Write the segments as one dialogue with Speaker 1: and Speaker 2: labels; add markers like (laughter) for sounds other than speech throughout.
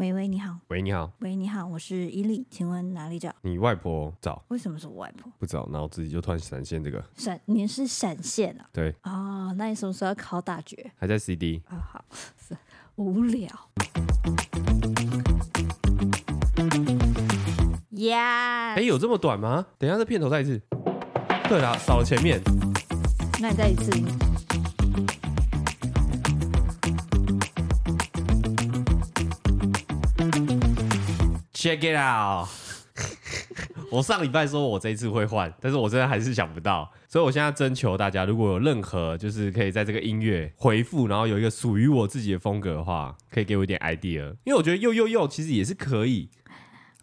Speaker 1: 喂喂，你好。
Speaker 2: 喂，你好。
Speaker 1: 喂，你好，我是伊利，请问哪里找？
Speaker 2: 你外婆找？
Speaker 1: 为什么是我外婆？
Speaker 2: 不找，然后自己就突然闪现这个。
Speaker 1: 闪？你是闪现啊？
Speaker 2: 对。
Speaker 1: 哦，那你什么时候要考大学？
Speaker 2: 还在 CD。
Speaker 1: 啊、哦，好，是无聊。呀！
Speaker 2: 哎，有这么短吗？等一下，这片头再一次。对啦，少了前面。
Speaker 1: 那你再一次。
Speaker 2: Check it out！(laughs) 我上礼拜说我这一次会换，但是我真的还是想不到，所以我现在征求大家，如果有任何就是可以在这个音乐回复，然后有一个属于我自己的风格的话，可以给我一点 (laughs) idea，因为我觉得又又又其实也是可以。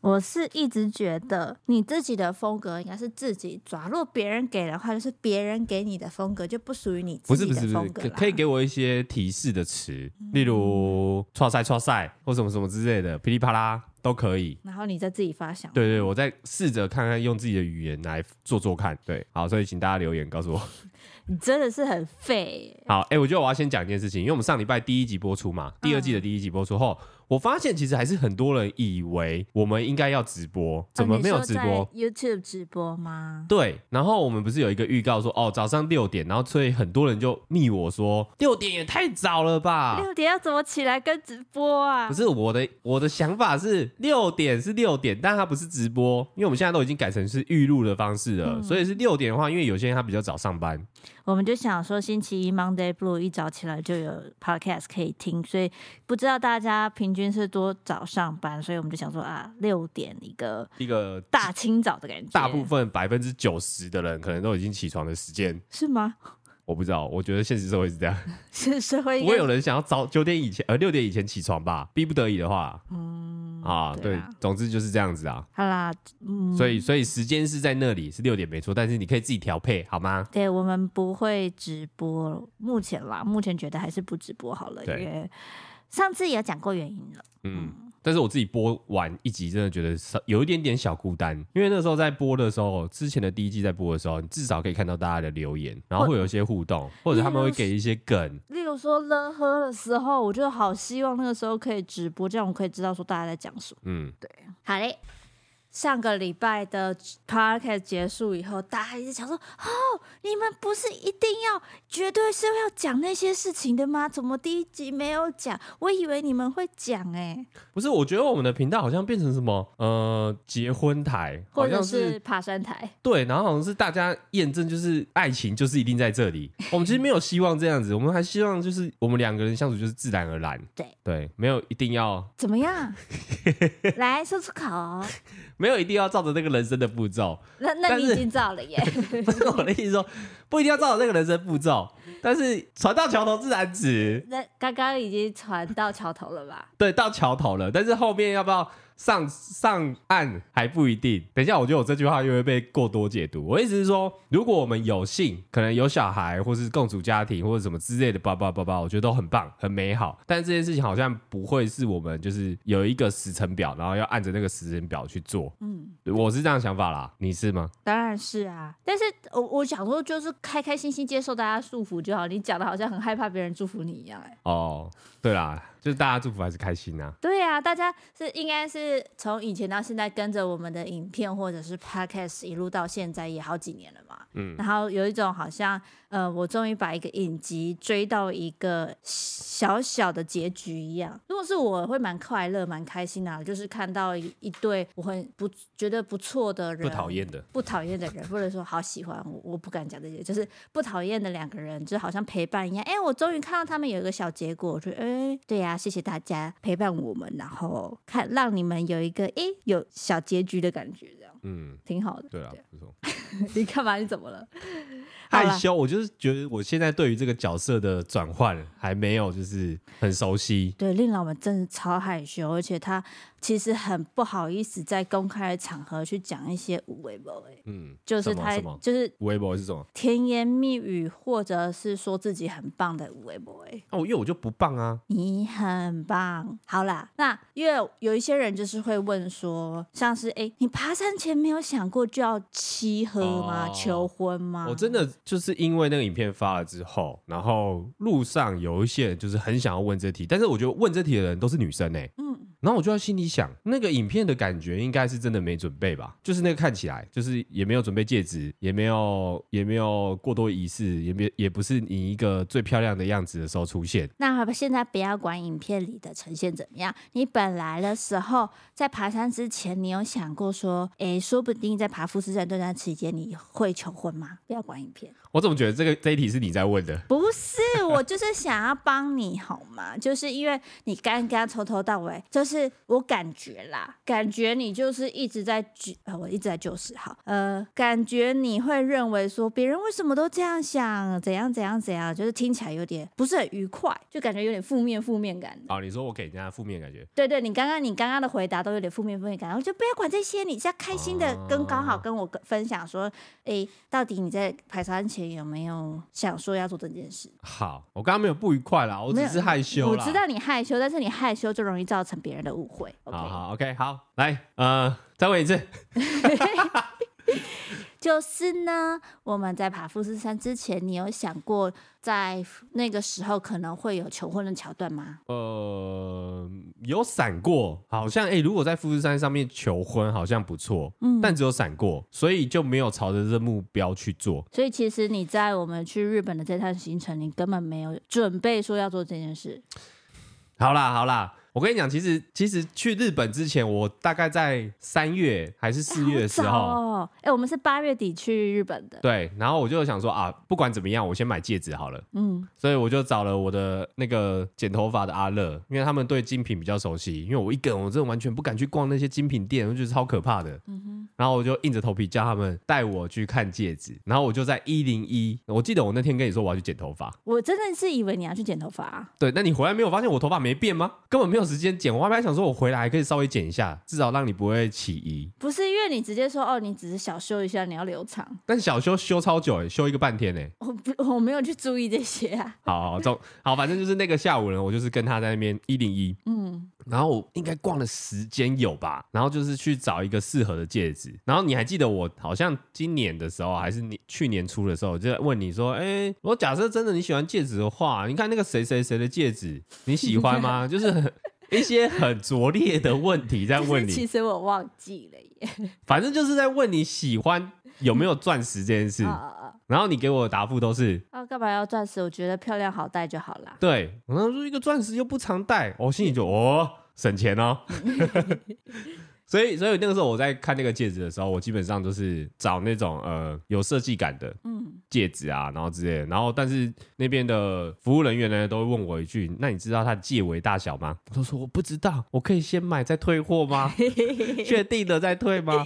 Speaker 1: 我是一直觉得你自己的风格应该是自己抓，如果别人给的话，就是别人给你的风格就不属于你自己的风格。不是不是不是，
Speaker 2: 可以给我一些提示的词，嗯、例如“唰赛唰赛”或什么什么之类的，噼里啪啦都可以。
Speaker 1: 然后你再自己发想。
Speaker 2: 对，对对，我再试着看看用自己的语言来做做看。对，好，所以请大家留言告诉我。(laughs)
Speaker 1: 你真的是很废。
Speaker 2: 好，哎、欸，我觉得我要先讲一件事情，因为我们上礼拜第一集播出嘛，第二季的第一集播出后。嗯我发现其实还是很多人以为我们应该要直播，怎么没有直播？
Speaker 1: 啊、YouTube 直播吗？
Speaker 2: 对，然后我们不是有一个预告说哦，早上六点，然后所以很多人就密我说六点也太早了吧？
Speaker 1: 六点要怎么起来跟直播啊？
Speaker 2: 不是我的我的想法是六点是六点，但它不是直播，因为我们现在都已经改成是预录的方式了，嗯、所以是六点的话，因为有些人他比较早上班。
Speaker 1: 我们就想说，星期一 Monday Blue 一早起来就有 Podcast 可以听，所以不知道大家平均是多早上班，所以我们就想说啊，六点一个
Speaker 2: 一个
Speaker 1: 大清早的感觉。
Speaker 2: 大部分百分之九十的人可能都已经起床的时间，
Speaker 1: 是吗？
Speaker 2: 我不知道，我觉得现实社会是这样，(laughs)
Speaker 1: 现实社会
Speaker 2: 不会有人想要早九点以前呃六点以前起床吧？逼不得已的话，嗯。啊，对，对，总之就是这样子啊。
Speaker 1: 好啦，嗯，
Speaker 2: 所以所以时间是在那里，是六点没错，但是你可以自己调配，好吗？
Speaker 1: 对，我们不会直播，目前啦，目前觉得还是不直播好了，因为上次也讲过原因了，嗯。嗯
Speaker 2: 但是我自己播完一集，真的觉得有一点点小孤单，因为那时候在播的时候，之前的第一季在播的时候，你至少可以看到大家的留言，然后会有一些互动，或者他们会给一些梗。(laughs)
Speaker 1: 例如说了喝的时候，我就好希望那个时候可以直播，这样我可以知道说大家在讲什么。嗯，对，好嘞。上个礼拜的 podcast 结束以后，大家一直想说：“哦，你们不是一定要绝对是要讲那些事情的吗？怎么第一集没有讲？我以为你们会讲哎。”
Speaker 2: 不是，我觉得我们的频道好像变成什么呃结婚台，
Speaker 1: 或者是爬山台。
Speaker 2: 对，然后好像是大家验证，就是爱情就是一定在这里。(laughs) 我们其实没有希望这样子，我们还希望就是我们两个人相处就是自然而然。
Speaker 1: 对
Speaker 2: 对，没有一定要
Speaker 1: 怎么样？(laughs) 来说出口。
Speaker 2: 没 (laughs) 有一定要照着那个人生的步骤，
Speaker 1: 那那你已经照了耶。(laughs)
Speaker 2: 不是我的意思说，不一定要照着那个人生步骤，但是船到桥头自然直。
Speaker 1: 那刚刚已经船到桥头了吧？
Speaker 2: 对，到桥头了，但是后面要不要？上上岸还不一定。等一下，我觉得我这句话又会被过多解读。我意思是说，如果我们有幸，可能有小孩，或是共组家庭，或者什么之类的，叭叭叭叭，我觉得都很棒，很美好。但这件事情好像不会是我们就是有一个时程表，然后要按着那个时程表去做。嗯，我是这样想法啦。你是吗？
Speaker 1: 当然是啊。但是我我想说，就是开开心心接受大家祝福就好。你讲的好像很害怕别人祝福你一样，欸，哎。
Speaker 2: 哦，对啦。就是大家祝福还是开心啊？
Speaker 1: 对呀、啊，大家是应该是从以前到现在跟着我们的影片或者是 podcast 一路到现在也好几年了嘛。嗯，然后有一种好像。呃，我终于把一个影集追到一个小小的结局一样。如果是我会蛮快乐、蛮开心的、啊，就是看到一,一对我很不觉得不错的人，
Speaker 2: 不讨厌的，
Speaker 1: 不讨厌的人，或者说好喜欢我，我不敢讲这些，就是不讨厌的两个人，就好像陪伴一样。哎，我终于看到他们有一个小结果，我说，哎，对呀、啊，谢谢大家陪伴我们，然后看让你们有一个哎有小结局的感觉，这样，嗯，挺好的。
Speaker 2: 对啊，不错。(laughs)
Speaker 1: 你干嘛？你怎么了？
Speaker 2: 害羞，我就是觉得我现在对于这个角色的转换还没有就是很熟悉。
Speaker 1: 对，令老们真的超害羞，而且他。其实很不好意思在公开的场合去讲一些无微博，嗯，就是他就是
Speaker 2: 无微博是什么？
Speaker 1: 甜言蜜语，或者是说自己很棒的无微博，
Speaker 2: 哦，因为我就不棒啊，
Speaker 1: 你很棒。好啦，那因为有一些人就是会问说，像是哎，你爬山前没有想过就要七喝吗？哦、求婚吗？
Speaker 2: 我真的就是因为那个影片发了之后，然后路上有一些人就是很想要问这题，但是我觉得问这题的人都是女生哎，嗯。然后我就在心里想，那个影片的感觉应该是真的没准备吧？就是那个看起来就是也没有准备戒指，也没有也没有过多仪式，也没也不是你一个最漂亮的样子的时候出现。
Speaker 1: 那好吧，现在不要管影片里的呈现怎么样，你本来的时候在爬山之前，你有想过说，哎，说不定在爬富士山这段期间你会求婚吗？不要管影片。
Speaker 2: 我怎么觉得这个这一题是你在问的？
Speaker 1: 不是，我就是想要帮你好吗？就是因为你刚刚从头到尾，就是我感觉啦，感觉你就是一直在举，呃，我一直在就是好，呃，感觉你会认为说别人为什么都这样想，怎样怎样怎样，就是听起来有点不是很愉快，就感觉有点负面负面感。
Speaker 2: 哦，你说我给人家负面感觉？
Speaker 1: 对对，你刚刚你刚刚的回答都有点负面负面感，我就不要管这些，你是要开心的跟刚好跟我分享说，哎，到底你在排山前有没有想说要做这件事？
Speaker 2: 好，我刚刚没有不愉快啦，我只是害羞。
Speaker 1: 我知道你害羞，但是你害羞就容易造成别人的误会。
Speaker 2: 好好，OK，好，来，呃，再问一次。(laughs)
Speaker 1: 就是呢，我们在爬富士山之前，你有想过在那个时候可能会有求婚的桥段吗？
Speaker 2: 呃，有闪过，好像哎、欸，如果在富士山上面求婚，好像不错，嗯，但只有闪过，所以就没有朝着这目标去做。
Speaker 1: 所以其实你在我们去日本的这趟行程，你根本没有准备说要做这件事。
Speaker 2: 好啦，好啦。我跟你讲，其实其实去日本之前，我大概在三月还是四月的时候，哎、
Speaker 1: 哦欸，我们是八月底去日本的。
Speaker 2: 对，然后我就想说啊，不管怎么样，我先买戒指好了。嗯，所以我就找了我的那个剪头发的阿乐，因为他们对精品比较熟悉。因为我一个人，我真的完全不敢去逛那些精品店，我觉得超可怕的。嗯哼。然后我就硬着头皮叫他们带我去看戒指，然后我就在一零一，我记得我那天跟你说我要去剪头发，
Speaker 1: 我真的是以为你要去剪头发啊。
Speaker 2: 对，那你回来没有发现我头发没变吗？根本没有。时间剪，我还本来想说，我回来还可以稍微剪一下，至少让你不会起疑。
Speaker 1: 不是因为你直接说哦，你只是小修一下，你要留长。
Speaker 2: 但小修修超久哎，修一个半天哎。(laughs)
Speaker 1: 我不，我没有去注意这些啊。
Speaker 2: 好好反正就是那个下午呢，我就是跟他在那边一零一，嗯，然后我应该逛的时间有吧，然后就是去找一个适合的戒指。然后你还记得我好像今年的时候，还是你去年初的时候，就在问你说，哎、欸，我假设真的你喜欢戒指的话，你看那个谁谁谁的戒指，你喜欢吗？(laughs) 就是很。一些很拙劣的问题在问你，(laughs)
Speaker 1: 其实我忘记了耶。(laughs)
Speaker 2: 反正就是在问你喜欢有没有钻石这件事，然后你给我的答复都是
Speaker 1: 啊，干嘛要钻石？我觉得漂亮好戴就好啦。
Speaker 2: 对，然后说一个钻石又不常戴，我心里就 (laughs) 哦，省钱哦。所以，所以那个时候我在看那个戒指的时候，我基本上都是找那种呃有设计感的戒指啊，然后之类的。然后，但是那边的服务人员呢，都会问我一句：“那你知道它的戒围大小吗？”我都说我不知道，我可以先买再退货吗？(laughs) 确定了再退吗？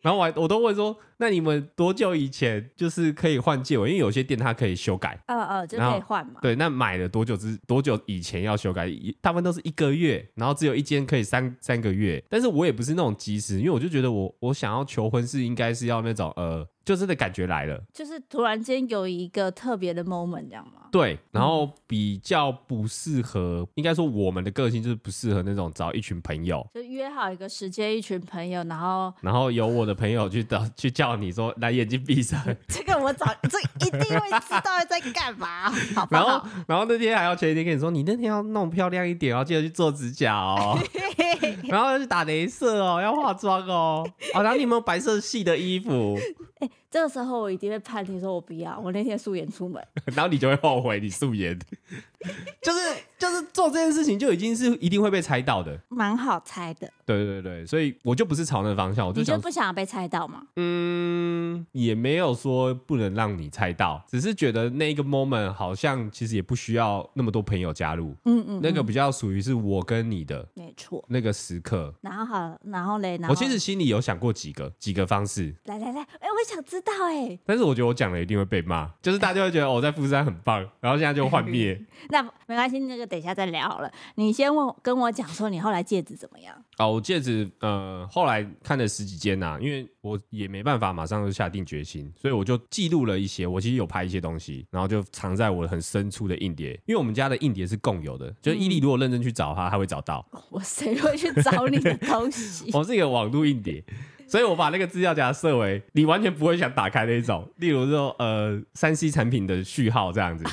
Speaker 2: 然后我还我都问说。那你们多久以前就是可以换戒围？因为有些店它可以修改，
Speaker 1: 呃呃，就可以换嘛。
Speaker 2: 对，那买了多久之多久以前要修改？大部分都是一个月，然后只有一间可以三三个月。但是我也不是那种及时，因为我就觉得我我想要求婚是应该是要那种呃。就是的感觉来了，
Speaker 1: 就是突然间有一个特别的 moment，这样吗？
Speaker 2: 对，然后比较不适合，嗯、应该说我们的个性就是不适合那种找一群朋友，
Speaker 1: 就约好一个时间，一群朋友，然后
Speaker 2: 然后由我的朋友去找去叫你说来眼睛闭上，
Speaker 1: 这 (laughs) 个我早 (laughs) 这一定会知道在干嘛，好不好？
Speaker 2: 然后然后那天还要前一天跟你说，你那天要弄漂亮一点，要记得去做指甲哦，(laughs) 然后要去打镭射哦，要化妆哦，哦，然后你有没有白色系的衣服？
Speaker 1: 欸这个时候我一定会判定说，我不要。我那天素颜出门，(laughs)
Speaker 2: 然后你就会后悔你素颜，(laughs) 就是就是做这件事情就已经是一定会被猜到的，
Speaker 1: 蛮好猜的。
Speaker 2: 对对对，所以我就不是朝那个方向，我就想
Speaker 1: 你就不想要被猜到吗？
Speaker 2: 嗯，也没有说不能让你猜到，只是觉得那个 moment 好像其实也不需要那么多朋友加入。嗯嗯，嗯，那个比较属于是我跟你的，
Speaker 1: 没错，
Speaker 2: 那个时刻。
Speaker 1: 然后好，然后嘞，
Speaker 2: 我其实心里有想过几个几个方式。
Speaker 1: 来来来，哎，我想知。道哎，
Speaker 2: 但是我觉得我讲了一定会被骂，就是大家会觉得我在富士山很棒，然后现在就幻灭。(laughs)
Speaker 1: 那没关系，那个等一下再聊好了。你先问跟我讲说，你后来戒指怎么样？
Speaker 2: 哦，我戒指呃，后来看了十几间呐，因为我也没办法马上就下定决心，所以我就记录了一些。我其实有拍一些东西，然后就藏在我很深处的硬碟，因为我们家的硬碟是共有的，就是伊利如果认真去找他，他会找到。(laughs)
Speaker 1: 我谁会去找你的东西？(laughs)
Speaker 2: 我是一个网路硬碟。所以我把那个资料夹设为你完全不会想打开那种，例如说呃三 C 产品的序号这样子，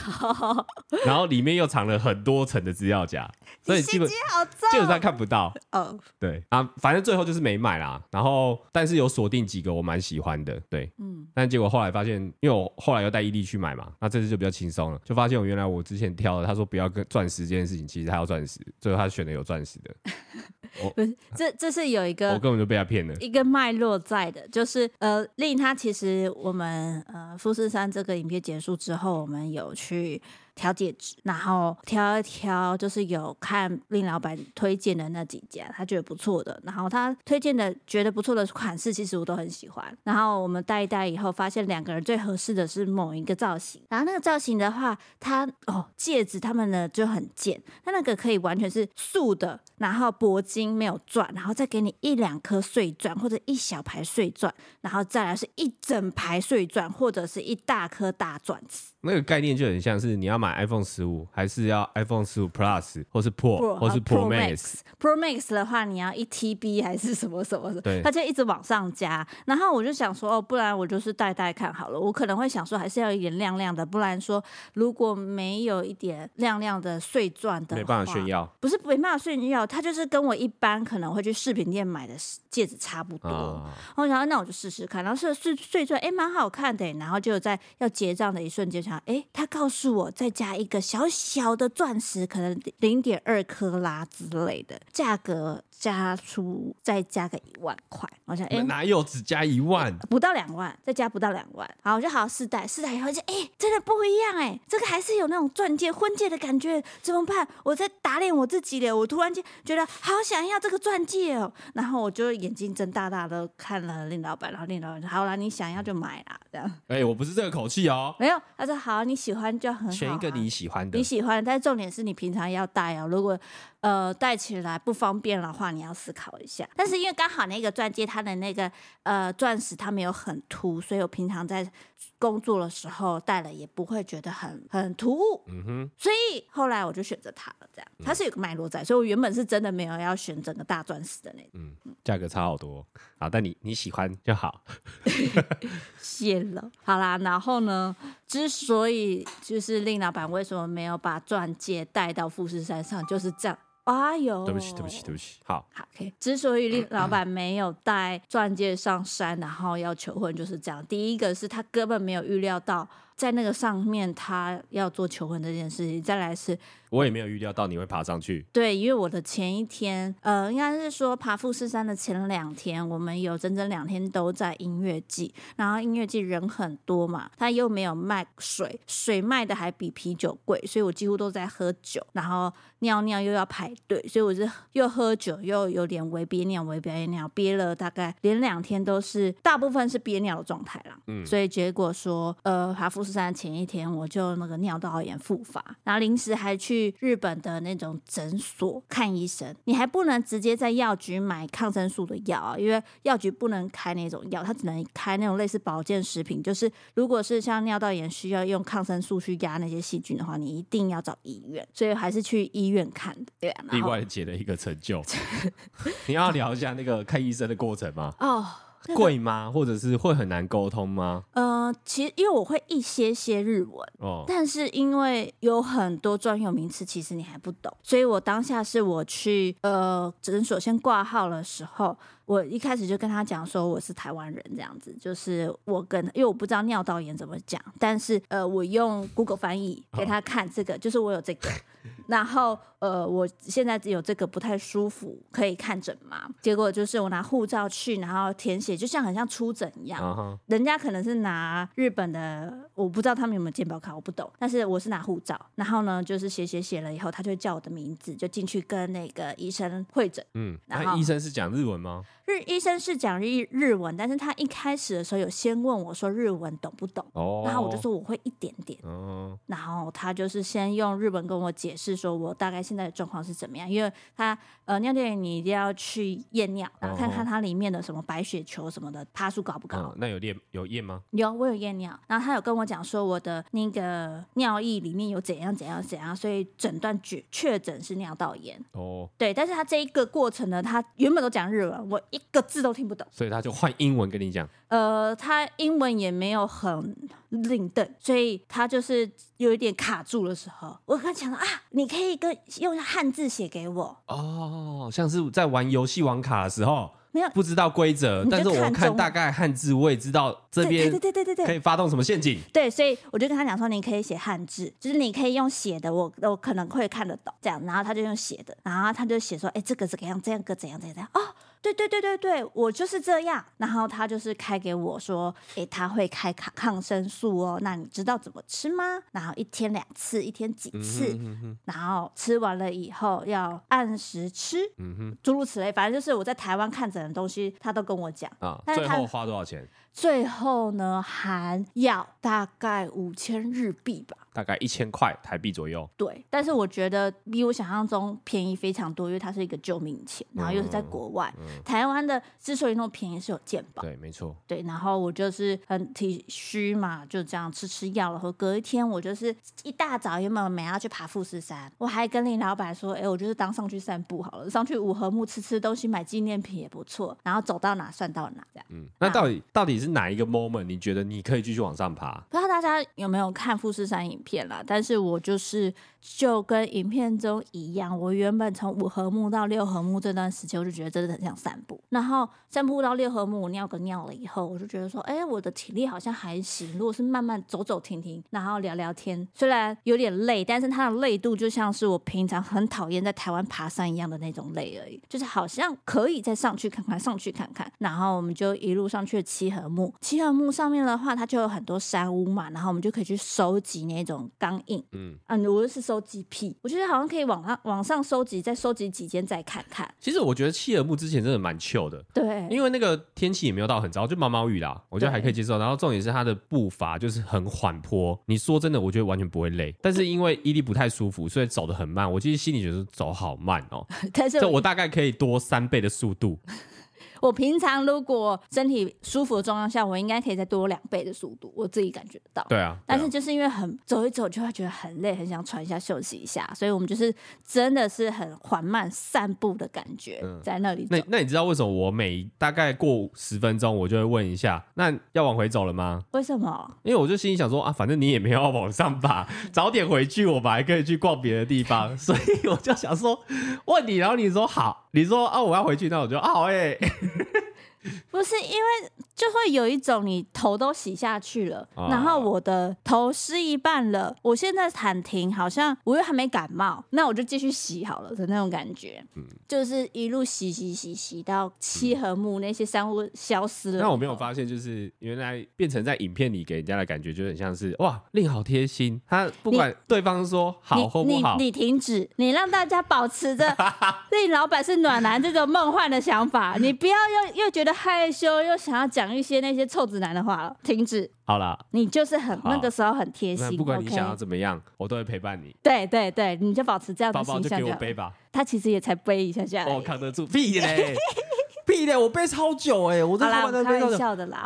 Speaker 2: (laughs) 然后里面又藏了很多层的资料夹，所以基本基本上看不到。哦，对。啊，反正最后就是没买啦。然后但是有锁定几个我蛮喜欢的，对，嗯，但结果后来发现，因为我后来又带伊利去买嘛，那这次就比较轻松了，就发现我原来我之前挑的，他说不要跟钻石这件事情，其实他要钻石，最后他选的有钻石的。(laughs)
Speaker 1: 不是，这这是有一个，
Speaker 2: 我根本就被他骗了。
Speaker 1: 一个落在的，就是呃，令他其实我们呃富士山这个影片结束之后，我们有去。挑戒指，然后挑一挑，就是有看林老板推荐的那几家，他觉得不错的。然后他推荐的觉得不错的款式，其实我都很喜欢。然后我们戴一戴以后，发现两个人最合适的是某一个造型。然后那个造型的话，它哦戒指他们呢就很贱，它那个可以完全是素的，然后铂金没有钻，然后再给你一两颗碎钻或者一小排碎钻，然后再来是一整排碎钻或者是一大颗大钻石。
Speaker 2: 那个概念就很像是你要买 iPhone 十五，还是要 iPhone 十五 Plus，或是 Pro，, Pro 或是 Pro Max。
Speaker 1: Pro Max 的话，你要一 TB 还是什么什么的？
Speaker 2: 对，
Speaker 1: 它就一直往上加。然后我就想说，哦，不然我就是戴戴看好了。我可能会想说，还是要一点亮亮的，不然说如果没有一点亮亮的碎钻的，
Speaker 2: 没办法炫耀。
Speaker 1: 不是没办法炫耀，它就是跟我一般可能会去饰品店买的戒指差不多。然后那我就试试看。然后是碎碎钻，哎，蛮好看的。然后就在要结账的一瞬间。哎，他告诉我再加一个小小的钻石，可能零点二克拉之类的，价格加出再加个一万块。我想，哎，
Speaker 2: 哪有只加一万？
Speaker 1: 不到两万，再加不到两万。好，我就好好试戴，试戴以后就，哎，真的不一样，哎，这个还是有那种钻戒、婚戒的感觉，怎么办？我在打脸我自己了，我突然间觉得好想要这个钻戒哦，然后我就眼睛睁大大的看了林老板，然后林老板说，好啦，你想要就买啦，这样。
Speaker 2: 哎，我不是这个口气哦，
Speaker 1: 没有，他说。好，你喜欢就很好，啊。
Speaker 2: 选一个你喜欢的，
Speaker 1: 你喜欢，但是重点是你平常要戴哦。如果呃戴起来不方便的话，你要思考一下。但是因为刚好那个钻戒它的那个呃钻石它没有很凸，所以我平常在工作的时候戴了也不会觉得很很突兀。嗯哼。所以后来我就选择它了，这样它是有个脉络在，所以我原本是真的没有要选整个大钻石的那种。
Speaker 2: 嗯，价格差好多啊，但你你喜欢就好。(laughs)
Speaker 1: 谢了，好啦，然后呢，之所以就是令老板为什么没有把钻戒带到富士山上，就是这样。哎呦，
Speaker 2: 对不起，对不起，对不起。好，
Speaker 1: 好，okay. 之所以令老板没有带钻戒上山，然后要求婚，就是这样。第一个是他根本没有预料到。在那个上面，他要做求婚这件事情。再来是，
Speaker 2: 我也没有预料到你会爬上去。
Speaker 1: 对，因为我的前一天，呃，应该是说爬富士山的前两天，我们有整整两天都在音乐季。然后音乐季人很多嘛，他又没有卖水，水卖的还比啤酒贵，所以我几乎都在喝酒。然后尿尿又要排队，所以我是又喝酒又有点微憋尿，微憋尿，憋了大概连两天都是，大部分是憋尿的状态啦。嗯，所以结果说，呃，爬富士山前一天我就那个尿道炎复发，然后临时还去日本的那种诊所看医生。你还不能直接在药局买抗生素的药啊，因为药局不能开那种药，它只能开那种类似保健食品。就是如果是像尿道炎需要用抗生素去压那些细菌的话，你一定要找医院。所以还是去医院看的。对啊，
Speaker 2: 另外解了一个成就。(laughs) 你要聊一下那个看医生的过程吗？哦。贵吗？或者是会很难沟通吗？
Speaker 1: 呃，其实因为我会一些些日文，哦，但是因为有很多专有名词，其实你还不懂，所以我当下是我去呃诊所先挂号的时候。我一开始就跟他讲说我是台湾人这样子，就是我跟，因为我不知道尿道炎怎么讲，但是呃，我用 Google 翻译给他看这个，就是我有这个，然后呃，我现在只有这个不太舒服，可以看诊吗？结果就是我拿护照去，然后填写，就像很像出诊一样，人家可能是拿日本的，我不知道他们有没有健保卡，我不懂，但是我是拿护照，然后呢，就是写写写了以后，他就叫我的名字，就进去跟那个医生会诊，嗯，
Speaker 2: 然后医生是讲日文吗？
Speaker 1: 日医生是讲日日文，但是他一开始的时候有先问我说日文懂不懂，哦、然后我就说我会一点点，嗯、然后他就是先用日文跟我解释说我大概现在的状况是怎么样，因为他呃尿垫你一定要去验尿，然后看看它里面的什么白血球什么的，趴数高不高？
Speaker 2: 嗯、那有验有验吗？
Speaker 1: 有，我有验尿，然后他有跟我讲讲说我的那个尿液里面有怎样怎样怎样，所以诊断确确诊是尿道炎。哦，对，但是他这一个过程呢，他原本都讲日文，我一个字都听不懂，
Speaker 2: 所以他就换英文跟你讲。
Speaker 1: 呃，他英文也没有很轮转，所以他就是有一点卡住的时候，我跟他讲啊，你可以跟用汉字写给我。
Speaker 2: 哦，像是在玩游戏网卡的时候。
Speaker 1: 没有
Speaker 2: 不知道规则，但是我看大概汉字，我也知道这边对对对对对可以发动什么陷阱。
Speaker 1: 对，所以我就跟他讲说，你可以写汉字，就是你可以用写的，我我可能会看得懂这样。然后他就用写的，然后他就写说，哎，这个怎样，这样个怎样怎样怎样哦。对对对对对，我就是这样。然后他就是开给我说，诶，他会开抗抗生素哦。那你知道怎么吃吗？然后一天两次，一天几次？嗯哼嗯哼，然后吃完了以后要按时吃。嗯哼，诸如此类，反正就是我在台湾看诊的东西，他都跟我讲。
Speaker 2: 啊，最后花多少钱？
Speaker 1: 最后呢，还要大概五千日币吧。
Speaker 2: 大概一千块台币左右。
Speaker 1: 对，但是我觉得比我想象中便宜非常多，因为它是一个救命钱，然后又是在国外。嗯嗯、台湾的之所以那么便宜，是有健保。
Speaker 2: 对，没错。
Speaker 1: 对，然后我就是很体虚嘛，就这样吃吃药，了后隔一天我就是一大早原本没要去爬富士山，我还跟林老板说，哎，我就是当上去散步好了，上去五合目吃吃东西，买纪念品也不错。然后走到哪算到哪，这样。
Speaker 2: 嗯，那到底到底是哪一个 moment？你觉得你可以继续往上爬？
Speaker 1: 不知道大家有没有看富士山影片啦？但是我就是。就跟影片中一样，我原本从五合目到六合目这段时间，我就觉得真的很想散步。然后散步到六合目，我尿个尿了以后，我就觉得说，哎，我的体力好像还行。如果是慢慢走走停停，然后聊聊天，虽然有点累，但是它的累度就像是我平常很讨厌在台湾爬山一样的那种累而已，就是好像可以再上去看看，上去看看。然后我们就一路上去七合目，七合目上面的话，它就有很多山屋嘛，然后我们就可以去收集那种钢印。嗯，啊，如果是。收集癖，我觉得好像可以往上往上收集，再收集几间再看看。
Speaker 2: 其实我觉得七合目之前真的蛮的，
Speaker 1: 对，
Speaker 2: 因为那个天气也没有到很糟，就毛毛雨啦，我觉得还可以接受。然后重点是它的步伐就是很缓坡，你说真的，我觉得完全不会累。但是因为伊利不太舒服，所以走得很慢。我其实心里觉得走好慢哦，(laughs) 但是，我大概可以多三倍的速度。
Speaker 1: 我平常如果身体舒服的状况下，我应该可以再多两倍的速度，我自己感觉得到。
Speaker 2: 对啊，
Speaker 1: 但是就是因为很走一走就会觉得很累，很想喘一下休息一下，所以我们就是真的是很缓慢散步的感觉，嗯、在那里。
Speaker 2: 那那你知道为什么我每大概过十分钟我就会问一下，那要往回走了吗？
Speaker 1: 为什么？
Speaker 2: 因为我就心里想说啊，反正你也没有要往上爬，(laughs) 早点回去，我们还可以去逛别的地方，所以我就想说问你，然后你说好，你说啊我要回去，那我就啊好哎。(laughs)
Speaker 1: 不是因为。就会有一种你头都洗下去了，哦、然后我的头湿一半了。我现在喊停，好像我又还没感冒，那我就继续洗好了的那种感觉。嗯，就是一路洗洗洗洗到七和木那些山屋消失了。
Speaker 2: 那我没有发现，就是原来变成在影片里给人家的感觉，就很像是哇，令好贴心。他不管对方说好或不好，
Speaker 1: 你，你，你停止，你让大家保持着令老板是暖男这种梦幻的想法，你不要又又觉得害羞，又想要讲。一些那些臭直男的话了，停止。
Speaker 2: 好了，
Speaker 1: 你就是很那个时候很贴心，
Speaker 2: 不管你想要怎么样，我都会陪伴你。
Speaker 1: 对对对，你就保持这样的形象。
Speaker 2: 包包就给我背吧。
Speaker 1: 他其实也才背一下下，
Speaker 2: 我扛得住。屁嘞，(laughs) 屁嘞，我背超久哎，我在后面背到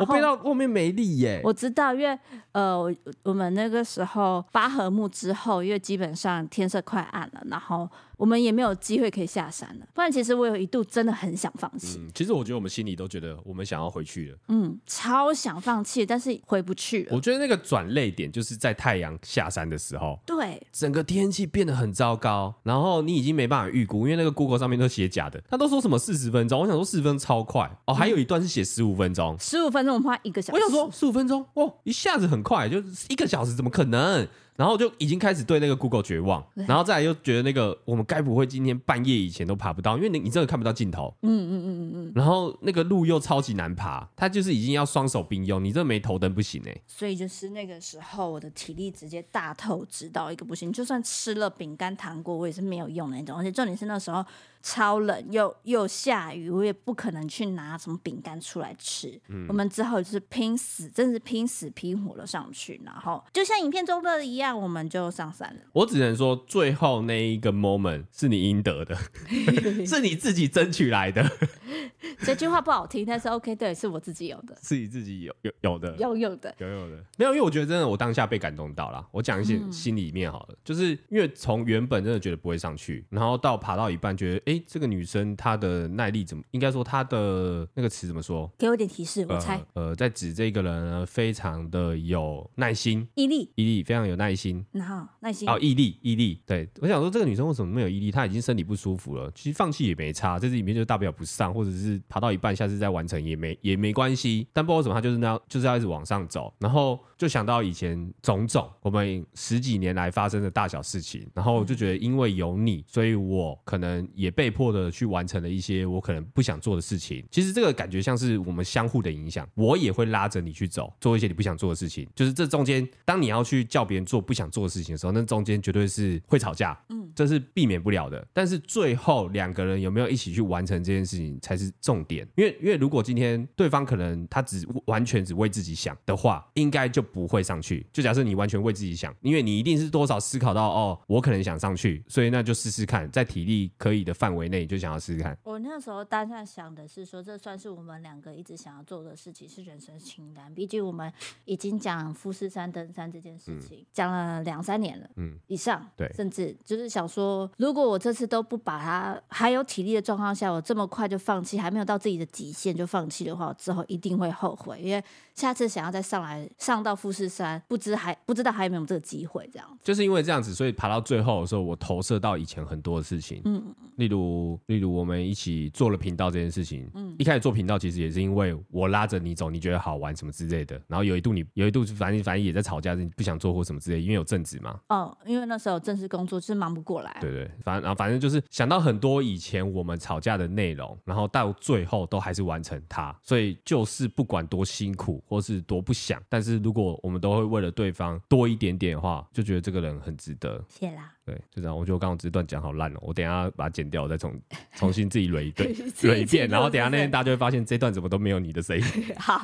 Speaker 2: 我背到后面没力耶。
Speaker 1: 我知道，因为呃，我们那个时候八合木之后，因为基本上天色快暗了，然后。我们也没有机会可以下山了，不然其实我有一度真的很想放弃。
Speaker 2: 嗯，其实我觉得我们心里都觉得我们想要回去了。
Speaker 1: 嗯，超想放弃，但是回不去了。
Speaker 2: 我觉得那个转泪点就是在太阳下山的时候。
Speaker 1: 对，
Speaker 2: 整个天气变得很糟糕，然后你已经没办法预估，因为那个 Google 上面都写假的，他都说什么四十分钟，我想说四十分钟超快哦，还有一段是写十五分钟，
Speaker 1: 十五分钟我们花一个小时。
Speaker 2: 我想说十五分钟哦，一下子很快，就一个小时怎么可能？然后就已经开始对那个 Google 绝望，然后再来又觉得那个我们该不会今天半夜以前都爬不到，因为你你真的看不到尽头。嗯嗯嗯嗯嗯。然后那个路又超级难爬，它就是已经要双手并用，你这没头灯不行哎。
Speaker 1: 所以就是那个时候，我的体力直接大透支到一个不行，就算吃了饼干糖果，我也是没有用的那种。而且重点是那时候超冷又又下雨，我也不可能去拿什么饼干出来吃。嗯。我们之后就是拼死，真是拼死拼活的上去，然后就像影片中的一样。我们就上山了。
Speaker 2: 我只能说，最后那一个 moment 是你应得的，(laughs) 是你自己争取来的。(laughs)
Speaker 1: 这句话不好听，但是 OK，对，是我自己有的，
Speaker 2: 是你自己有有有的，
Speaker 1: 有有的，
Speaker 2: 有有的，没有，因为我觉得真的，我当下被感动到了。我讲一些心里面好了，嗯、就是因为从原本真的觉得不会上去，然后到爬到一半，觉得哎、欸，这个女生她的耐力怎么，应该说她的那个词怎么说？
Speaker 1: 给我点提示，我猜。
Speaker 2: 呃，呃在指这个人呢，非常的有耐心，
Speaker 1: 毅力，
Speaker 2: 毅力非常有耐心，
Speaker 1: 然后耐心
Speaker 2: 哦，毅力，毅力。对，我想说这个女生为什么没有毅力？她已经身体不舒服了，其实放弃也没差，这次里面就大不了不上，或者是爬到一半，下次再完成也没也没关系。但不知道为什么，她就是那样，就是要一直往上走，然后就想到以前种种我们十几年来发生的大小事情，然后就觉得因为有你，所以我可能也被迫的去完成了一些我可能不想做的事情。其实这个感觉像是我们相互的影响，我也会拉着你去走，做一些你不想做的事情。就是这中间，当你要去叫别人做不想做的事情的时候，那中间绝对是会吵架，嗯，这是避免不了的。但是最后两个人有没有一起去完成这件事情才是重点。因为因为如果今天对方可能他只完全只为自己想的话，应该就不会上去。就假设你完全为自己想，因为你一定是多少思考到哦，我可能想上去，所以那就试试看，在体力可以的范围内就想要试试看。
Speaker 1: 我那时候当下想的是说，这算是我们两个一直想要做的事情，是人生清单。毕竟我们已经讲富士山登山这件事情讲、嗯、了两三年了，嗯，以上，
Speaker 2: 对，
Speaker 1: 甚至就是想说，如果我这次都不把它还有体力的状况下，我这么快就放弃，还没有到自己的极限就放弃的话，我之后一定会后悔，因为下次想要再上来上到富士山，不知还不知道还有没有这个机会，这样
Speaker 2: 就是因为这样子，所以爬到最后的时候，我投射到以前很多的事情，嗯，例如例如我们一起做了频道这件事情，嗯，一开始做频道其实也是因为我拉着你走，你觉得好玩什么之类的，然后有一度你有一度反正反正也在吵架，你不想做或什么之类，因为有正职嘛，
Speaker 1: 哦，因为那时候有正式工作就是忙不过来，
Speaker 2: 对对，反正然后反正就是想到很多以前我们吵架的内容，然后到最后都还是完成它，所以就是不管多辛苦或是多不想，但是如果我们都会为了对方多一点点的话，就觉得这个人很值得，
Speaker 1: 谢啦。
Speaker 2: 对，就这样。我觉得我刚刚这段讲好烂哦，我等一下把它剪掉，再重 (laughs) 重新自己捋一遍捋一遍，然后等一下那天大家就会发现这段怎么都没有你的声音。(laughs)
Speaker 1: 好，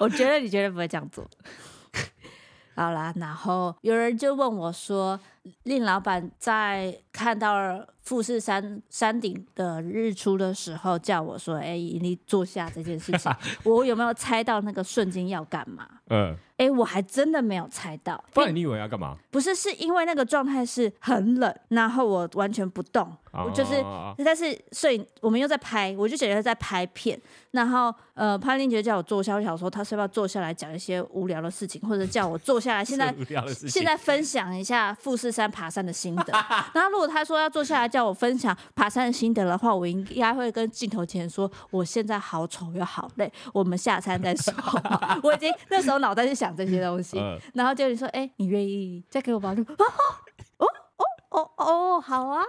Speaker 1: 我觉得你绝对不会这样做。(laughs) 好啦，然后有人就问我说，令老板在看到富士山山顶的日出的时候，叫我说：“哎，你坐下这件事情，(laughs) 我有没有猜到那个瞬间要干嘛？”嗯。哎，我还真的没有猜到。
Speaker 2: 不然你以为要干嘛？
Speaker 1: 不是，是因为那个状态是很冷，然后我完全不动，啊、我就是，啊、但是摄影我们又在拍，我就觉得在拍片。然后呃，潘玲杰叫我坐下，我想说他是不是要坐下来讲一些无聊的事情，或者叫我坐下来 (laughs) 现在现在分享一下富士山爬山的心得。(laughs) 然后如果他说要坐下来叫我分享爬山的心得的话，我应该会跟镜头前说，我现在好丑又好累，我们下山再说。(laughs) 我已经那时候脑袋就想。这些东西，嗯、然后就你说，哎，你愿意再给我保留？哦哦哦哦，好啊！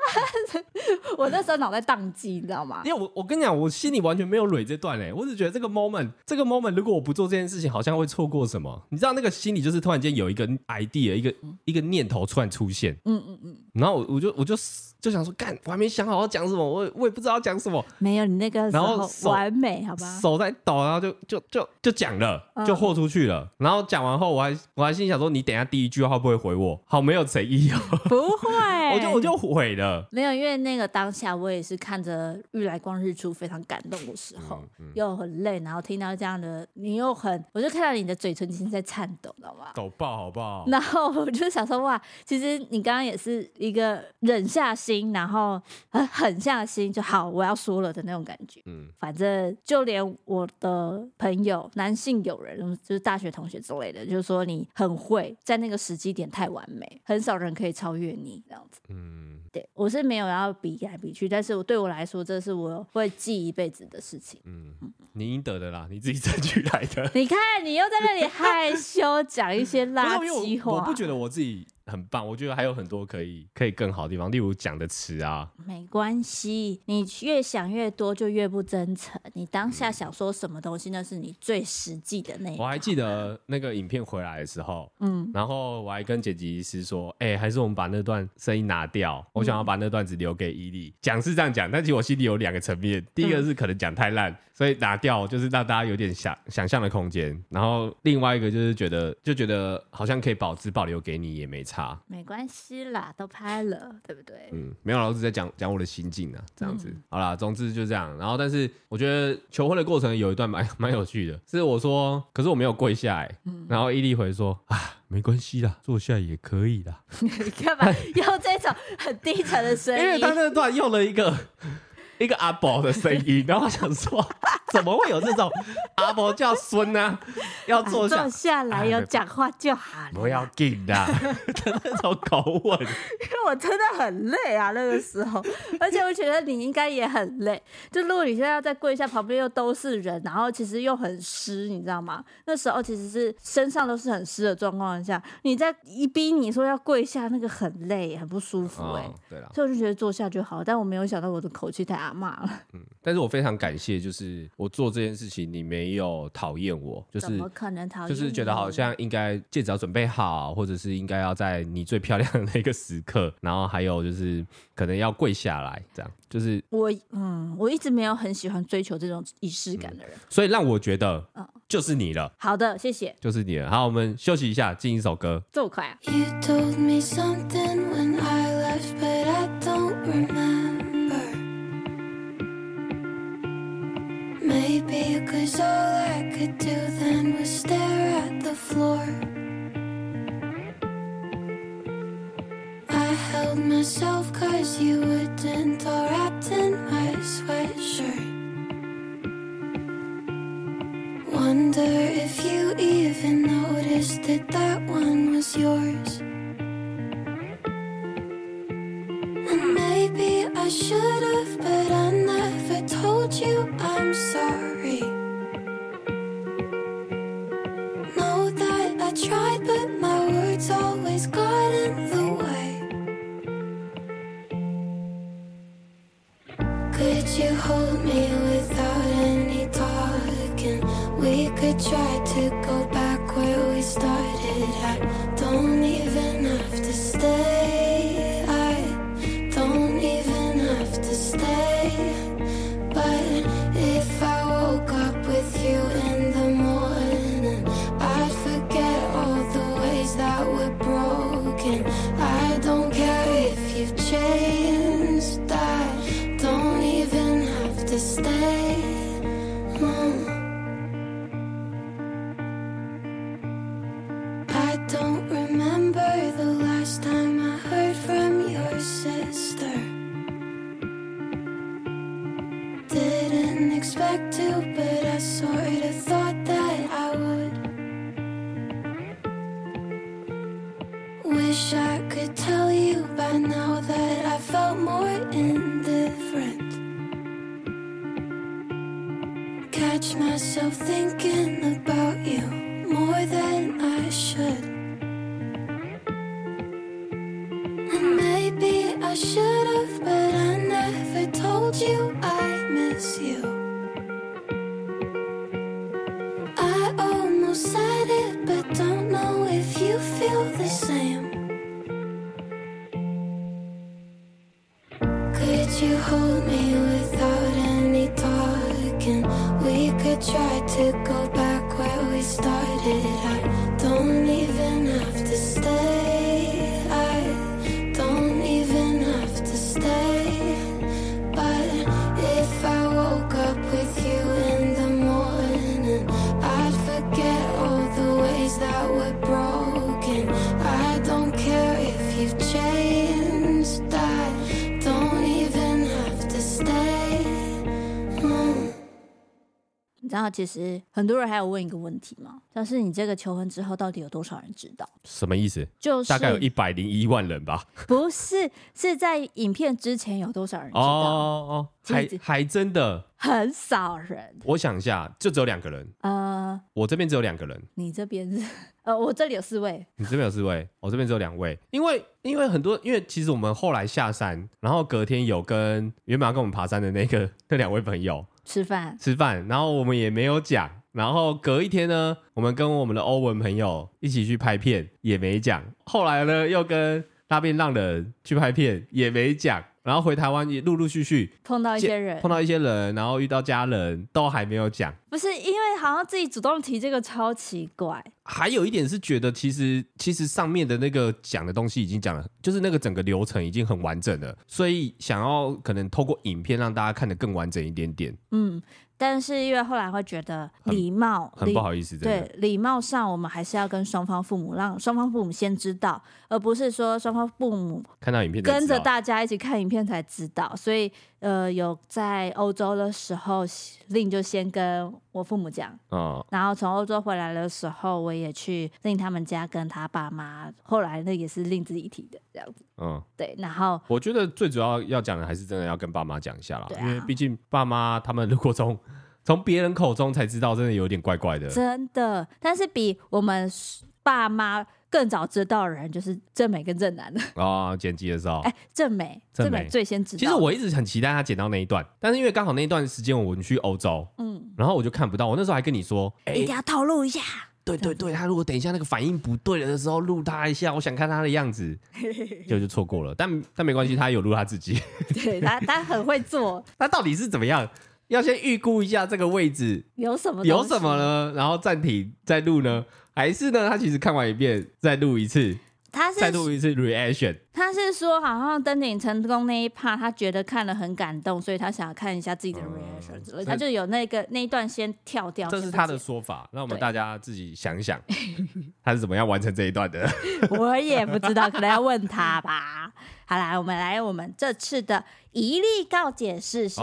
Speaker 1: 我那时候脑袋宕机，你知道吗？
Speaker 2: 因为我我跟你讲，我心里完全没有蕊这段哎，我只觉得这个 moment，这个 moment，如果我不做这件事情，好像会错过什么。你知道那个心里就是突然间有一个 idea，一个、嗯、一个念头突然出现，嗯嗯嗯，然后我我就我就。就想说干，我还没想好要讲什么，我我也不知道要讲什么。
Speaker 1: 没有你那个然后完美，好吧？
Speaker 2: 手在抖，然后就就就就讲了，就豁出去了。然后讲完后，我还我还心想说，你等一下第一句话会不会回我？好没有诚意哦。
Speaker 1: 不会，
Speaker 2: 我就我就毁了。
Speaker 1: 没有，因为那个当下我也是看着玉来光日出非常感动的时候，嗯嗯、又很累，然后听到这样的，你又很，我就看到你的嘴唇已经在颤抖，知道吗？
Speaker 2: 抖爆好不好？
Speaker 1: 然后我就想说，哇，其实你刚刚也是一个忍下心，然后。很狠下心就好，我要说了的那种感觉。嗯，反正就连我的朋友、男性友人，就是大学同学之类的，就是说你很会，在那个时机点太完美，很少人可以超越你这样子。嗯，对，我是没有要比来比去，但是我对我来说，这是我会记一辈子的事情。嗯，
Speaker 2: 你应得的啦，你自己争取来的。(laughs)
Speaker 1: 你看，你又在那里害羞讲一些 (laughs) 垃圾话，
Speaker 2: 我不觉得我自己。很棒，我觉得还有很多可以可以更好的地方，例如讲的词啊。
Speaker 1: 没关系，你越想越多就越不真诚。你当下想说什么东西，那是你最实际的那。
Speaker 2: 我还记得那个影片回来的时候，嗯，然后我还跟剪辑师说，哎、欸，还是我们把那段声音拿掉，我想要把那段子留给伊利。讲、嗯、是这样讲，但其实我心里有两个层面，第一个是可能讲太烂，所以拿掉，就是让大家有点想想象的空间。然后另外一个就是觉得就觉得好像可以保质保留给你也没差。差。
Speaker 3: 没关系啦，都拍了，对不对？
Speaker 2: 嗯，没有，老师在讲讲我的心境啊，这样子。
Speaker 3: 嗯、
Speaker 2: 好啦，总之就这样。然后，但是我觉得求婚的过程有一段蛮 (laughs) 蛮有趣的，是我说，可是我没有跪下来。嗯、然后伊利回说啊，没关系啦，坐下也可以啦。(laughs)
Speaker 3: 你干嘛用这种很低沉的声音？(laughs)
Speaker 2: 因为他那段用了一个。一个阿伯的声音，然后我想说，怎么会有这种阿伯叫孙呢？(laughs) 要坐下，
Speaker 3: 坐下来有讲话就好了，
Speaker 2: 不要紧的，(laughs) 的那种口吻。因
Speaker 3: 为我真的很累啊，那个时候，而且我觉得你应该也很累。就如果你现在要再跪下，旁边又都是人，然后其实又很湿，你知道吗？那时候其实是身上都是很湿的状况下，你在一逼你说要跪下，那个很累，很不舒服哎、欸哦。对了，所以我就觉得坐下就好，但我没有想到我的口气太阿。骂了，
Speaker 2: 嗯，但是我非常感谢，就是我做这件事情，你没有讨厌我，就是
Speaker 3: 怎么可能讨厌？
Speaker 2: 就是觉得好像应该戒指要准备好，或者是应该要在你最漂亮的那个时刻，然后还有就是可能要跪下来，这样就是
Speaker 3: 我，嗯，我一直没有很喜欢追求这种仪式感的人，嗯，
Speaker 2: 所以让我觉得，嗯，就是你了。
Speaker 3: 好的，谢谢，
Speaker 2: 就是你了。好，我们休息一下，进一首歌。
Speaker 3: 这么快啊
Speaker 2: Wish I could tell you by now that I felt more indifferent. Catch myself thinking about you more than I should. And maybe I should have, but I never told you I miss you.
Speaker 3: 其实很多人还有问一个问题嘛？就是你这个求婚之后，到底有多少人知道？
Speaker 2: 什么意思？
Speaker 3: 就是
Speaker 2: 大概有一百零一万人吧。(laughs)
Speaker 3: 不是，是在影片之前有多少人知道？
Speaker 2: 哦哦，还还真的
Speaker 3: 很少人。
Speaker 2: 我想一下，就只有两个人。呃，我这边只有两个人。
Speaker 3: 你这边是？呃，我这里有四位。
Speaker 2: 你这边有四位，我这边只有两位。因为因为很多，因为其实我们后来下山，然后隔天有跟原本要跟我们爬山的那个 (laughs) 那两位朋友
Speaker 3: 吃饭
Speaker 2: 吃饭，然后我们也没有讲。然后隔一天呢，我们跟我们的欧文朋友一起去拍片，也没讲。后来呢，又跟大便浪人去拍片，也没讲。然后回台湾也陆陆续续
Speaker 3: 碰到一些人，
Speaker 2: 碰到一些人，然后遇到家人都还没有讲。
Speaker 1: 不是因为好像自己主动提这个超奇怪。
Speaker 2: 还有一点是觉得其实其实上面的那个讲的东西已经讲了，就是那个整个流程已经很完整了，所以想要可能透过影片让大家看得更完整一点点。
Speaker 1: 嗯。但是因为后来会觉得礼貌
Speaker 2: 很，很不好意思，
Speaker 1: 对礼貌上我们还是要跟双方父母让双方父母先知道，而不是说双方父母
Speaker 2: 看到影片
Speaker 1: 跟着大家一起看影片才知道。所以呃，有在欧洲的时候，Lin 就先跟我父母讲，
Speaker 2: 哦，
Speaker 1: 然后从欧洲回来的时候，我也去 Lin 他们家跟他爸妈。后来那也是 Lin 自己提的这样子，
Speaker 2: 嗯，
Speaker 1: 对。然后
Speaker 2: 我觉得最主要要讲的还是真的要跟爸妈讲一下啦，
Speaker 1: 啊、
Speaker 2: 因为毕竟爸妈他们如果从从别人口中才知道，真的有点怪怪的。
Speaker 1: 真的，但是比我们爸妈更早知道的人，就是正美跟正南的
Speaker 2: 哦。剪辑的时候，
Speaker 1: 哎，正美，正美最先知道。
Speaker 2: 其实我一直很期待他剪到那一段，但是因为刚好那一段时间我们去欧洲，嗯，然后我就看不到。我那时候还跟你说，哎，
Speaker 1: 一定要透露一下。
Speaker 2: 对对对，他如果等一下那个反应不对了的时候，录他一下，我想看他的样子，(laughs) 就就错过了。但但没关系，他有录他自己。(laughs)
Speaker 1: 对他，他很会做。(laughs)
Speaker 2: 他到底是怎么样？要先预估一下这个位置
Speaker 1: 有什么
Speaker 2: 有什么呢？然后暂停再录呢？还是呢？他其实看完一遍再录一次，
Speaker 1: 他是
Speaker 2: 再录一次 reaction。
Speaker 1: 他是说，好像登顶成功那一 part，他觉得看了很感动，所以他想要看一下自己的 reaction 之类，他就有那个那一段先跳掉。
Speaker 2: 这是他的说法，(laughs) 让我们大家自己想一想，(laughs) 他是怎么样完成这一段的？(laughs)
Speaker 1: 我也不知道，可能要问他吧。好啦，我们来我们这次的一例告解室是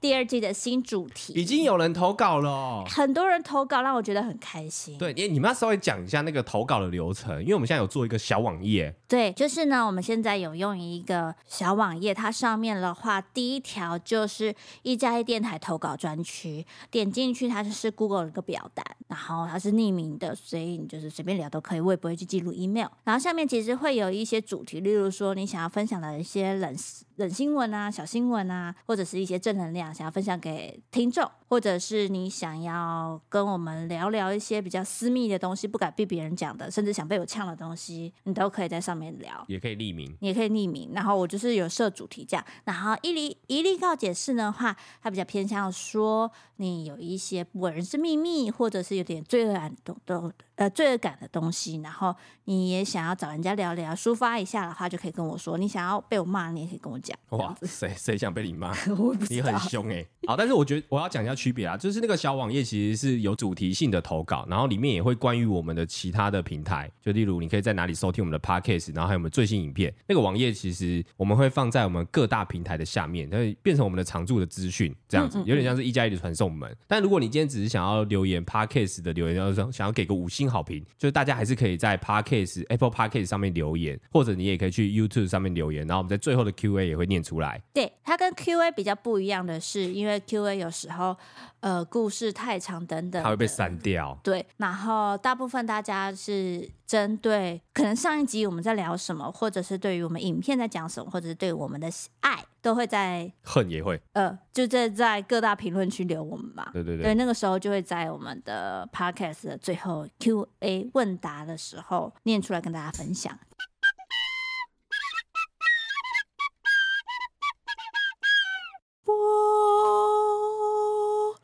Speaker 1: 第二季的新主题，
Speaker 2: 已经有人投稿了，
Speaker 1: 很多人投稿，让我觉得很开心。
Speaker 2: 对，你你们要稍微讲一下那个投稿的流程，因为我们现在有做一个小网页。
Speaker 1: 对，就是呢，我们现在有用一个小网页，它上面的话，第一条就是一加一电台投稿专区，点进去它就是 Google 一个表单，然后它是匿名的，所以你就是随便聊都可以，我也不会去记录 email。然后下面其实会有一些主题，例如说你想要分。享的一些冷冷新闻啊、小新闻啊，或者是一些正能量，想要分享给听众，或者是你想要跟我们聊聊一些比较私密的东西，不敢被别人讲的，甚至想被我呛的东西，你都可以在上面聊，
Speaker 2: 也可以匿名，
Speaker 1: 也可以匿名。然后我就是有设主题这样，然后一例一例告解释的话，它比较偏向说你有一些不为人知秘密，或者是有点罪恶感都都呃罪恶感的东西，然后你也想要找人家聊聊，抒发一下的话，就可以跟我说你。想要被我骂，你也可以跟我讲。
Speaker 2: 哇，谁谁想被你骂？(laughs)
Speaker 1: 你
Speaker 2: 很凶哎、欸。好，但是我觉得我要讲一下区别啊，就是那个小网页其实是有主题性的投稿，然后里面也会关于我们的其他的平台，就例如你可以在哪里收听我们的 podcast，然后还有我们最新影片。那个网页其实我们会放在我们各大平台的下面，它会变成我们的常驻的资讯，这样子有点像是一加一的传送门。但如果你今天只是想要留言 podcast 的留言，要说想要给个五星好评，就是大家还是可以在 podcast Apple podcast 上面留言，或者你也可以去 YouTube 上面留言，然后我们在最后的 Q&A 也会念出来。
Speaker 1: 对，它跟 Q&A 比较不一样的是，因为 Q&A 有时候呃故事太长等等，
Speaker 2: 它会被删掉。
Speaker 1: 对，然后大部分大家是针对可能上一集我们在聊什么，或者是对于我们影片在讲什么，或者是对我们的爱，都会在
Speaker 2: 恨也会
Speaker 1: 呃，就在在各大评论区留我们嘛。
Speaker 2: 对对对，
Speaker 1: 对，那个时候就会在我们的 Podcast 的最后 Q&A 问答的时候念出来跟大家分享。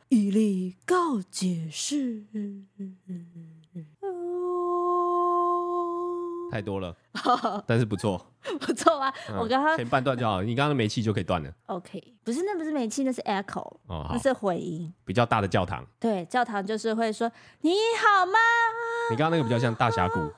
Speaker 1: 一力告解室，
Speaker 2: 太多了，(laughs) 但是不错，
Speaker 1: 不错啊！嗯、我刚刚
Speaker 2: 前半段就好，你刚刚的煤气就可以断了。
Speaker 1: OK，不是，那不是煤气，那是 echo，哦，那是回音，
Speaker 2: 比较大的教堂。
Speaker 1: 对，教堂就是会说你好吗？
Speaker 2: 你刚刚那个比较像大峡谷，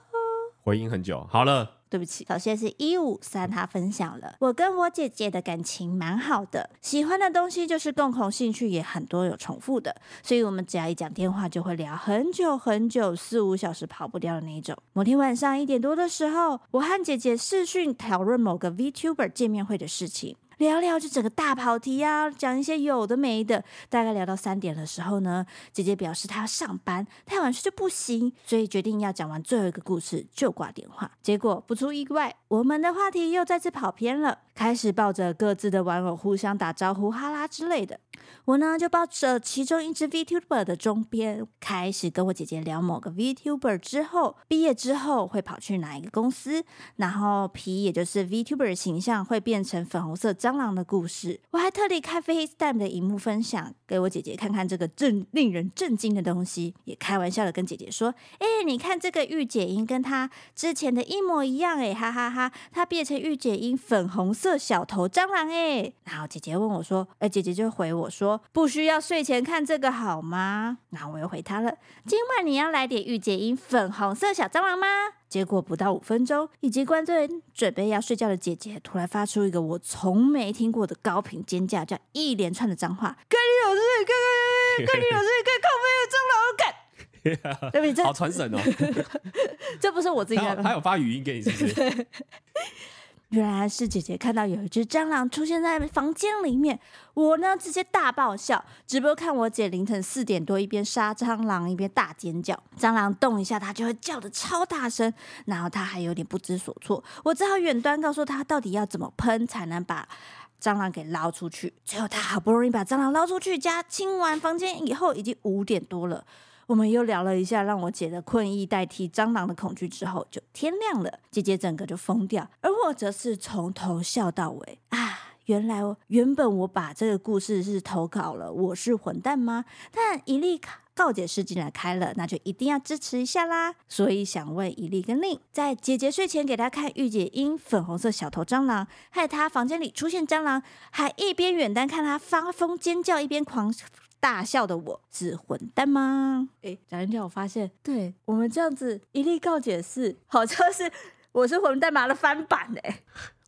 Speaker 2: 回音很久。好了。
Speaker 1: 对不起，首先是一五三，他分享了我跟我姐姐的感情蛮好的，喜欢的东西就是共同兴趣也很多有重复的，所以我们只要一讲电话就会聊很久很久，四五小时跑不掉的那种。某天晚上一点多的时候，我和姐姐视讯讨论某个 VTuber 见面会的事情。聊聊就整个大跑题啊，讲一些有的没的。大概聊到三点的时候呢，姐姐表示她要上班，太晚睡就不行，所以决定要讲完最后一个故事就挂电话。结果不出意外，我们的话题又再次跑偏了，开始抱着各自的玩偶互相打招呼、哈拉之类的。我呢就抱着其中一只 VTuber 的周边，开始跟我姐姐聊某个 VTuber 之后毕业之后会跑去哪一个公司，然后皮也就是 VTuber 形象会变成粉红色。蟑螂的故事。我还特地开 FaceTime 的荧幕分享给我姐姐看看这个震令人震惊的东西，也开玩笑的跟姐姐说：“哎，你看这个御姐音跟她之前的一模一样哎，哈哈哈哈！它变成御姐音粉红色小头蟑螂哎。”然后姐姐问我说：“哎，姐姐就回我说，不需要睡前看这个好吗？”那我又回他了：“今晚你要来点御姐音粉红色小蟑螂吗？”结果不到五分钟，以及关灯准备要睡觉的姐姐，突然发出一个我从没听过的高频尖叫，叫一连串的脏话：“跟你有事，跟跟跟你有事，跟靠背的蟑螂干。”对不对？
Speaker 2: 好传神哦！
Speaker 1: 这不是我自己的，
Speaker 2: 他有发语音给你，是不是？
Speaker 1: 原来是姐姐看到有一只蟑螂出现在房间里面，我呢直接大爆笑，直播看我姐凌晨四点多一边杀蟑螂一边大尖叫，蟑螂动一下它就会叫得超大声，然后她还有点不知所措，我只好远端告诉她到底要怎么喷才能把蟑螂给捞出去。最后她好不容易把蟑螂捞出去，家清完房间以后已经五点多了。我们又聊了一下，让我姐的困意代替蟑螂的恐惧之后，就天亮了。姐姐整个就疯掉，而我则是从头笑到尾啊！原来原本我把这个故事是投稿了，我是混蛋吗？但一粒告解室进来开了，那就一定要支持一下啦！所以想问一粒跟令，在姐姐睡前给她看御姐音粉红色小头蟑螂，害她房间里出现蟑螂，还一边远端看她发疯尖叫，一边狂。大笑的我是混蛋吗？哎，讲一讲，我发现，对我们这样子一力告解释，好像是我是混蛋嘛的翻版哎，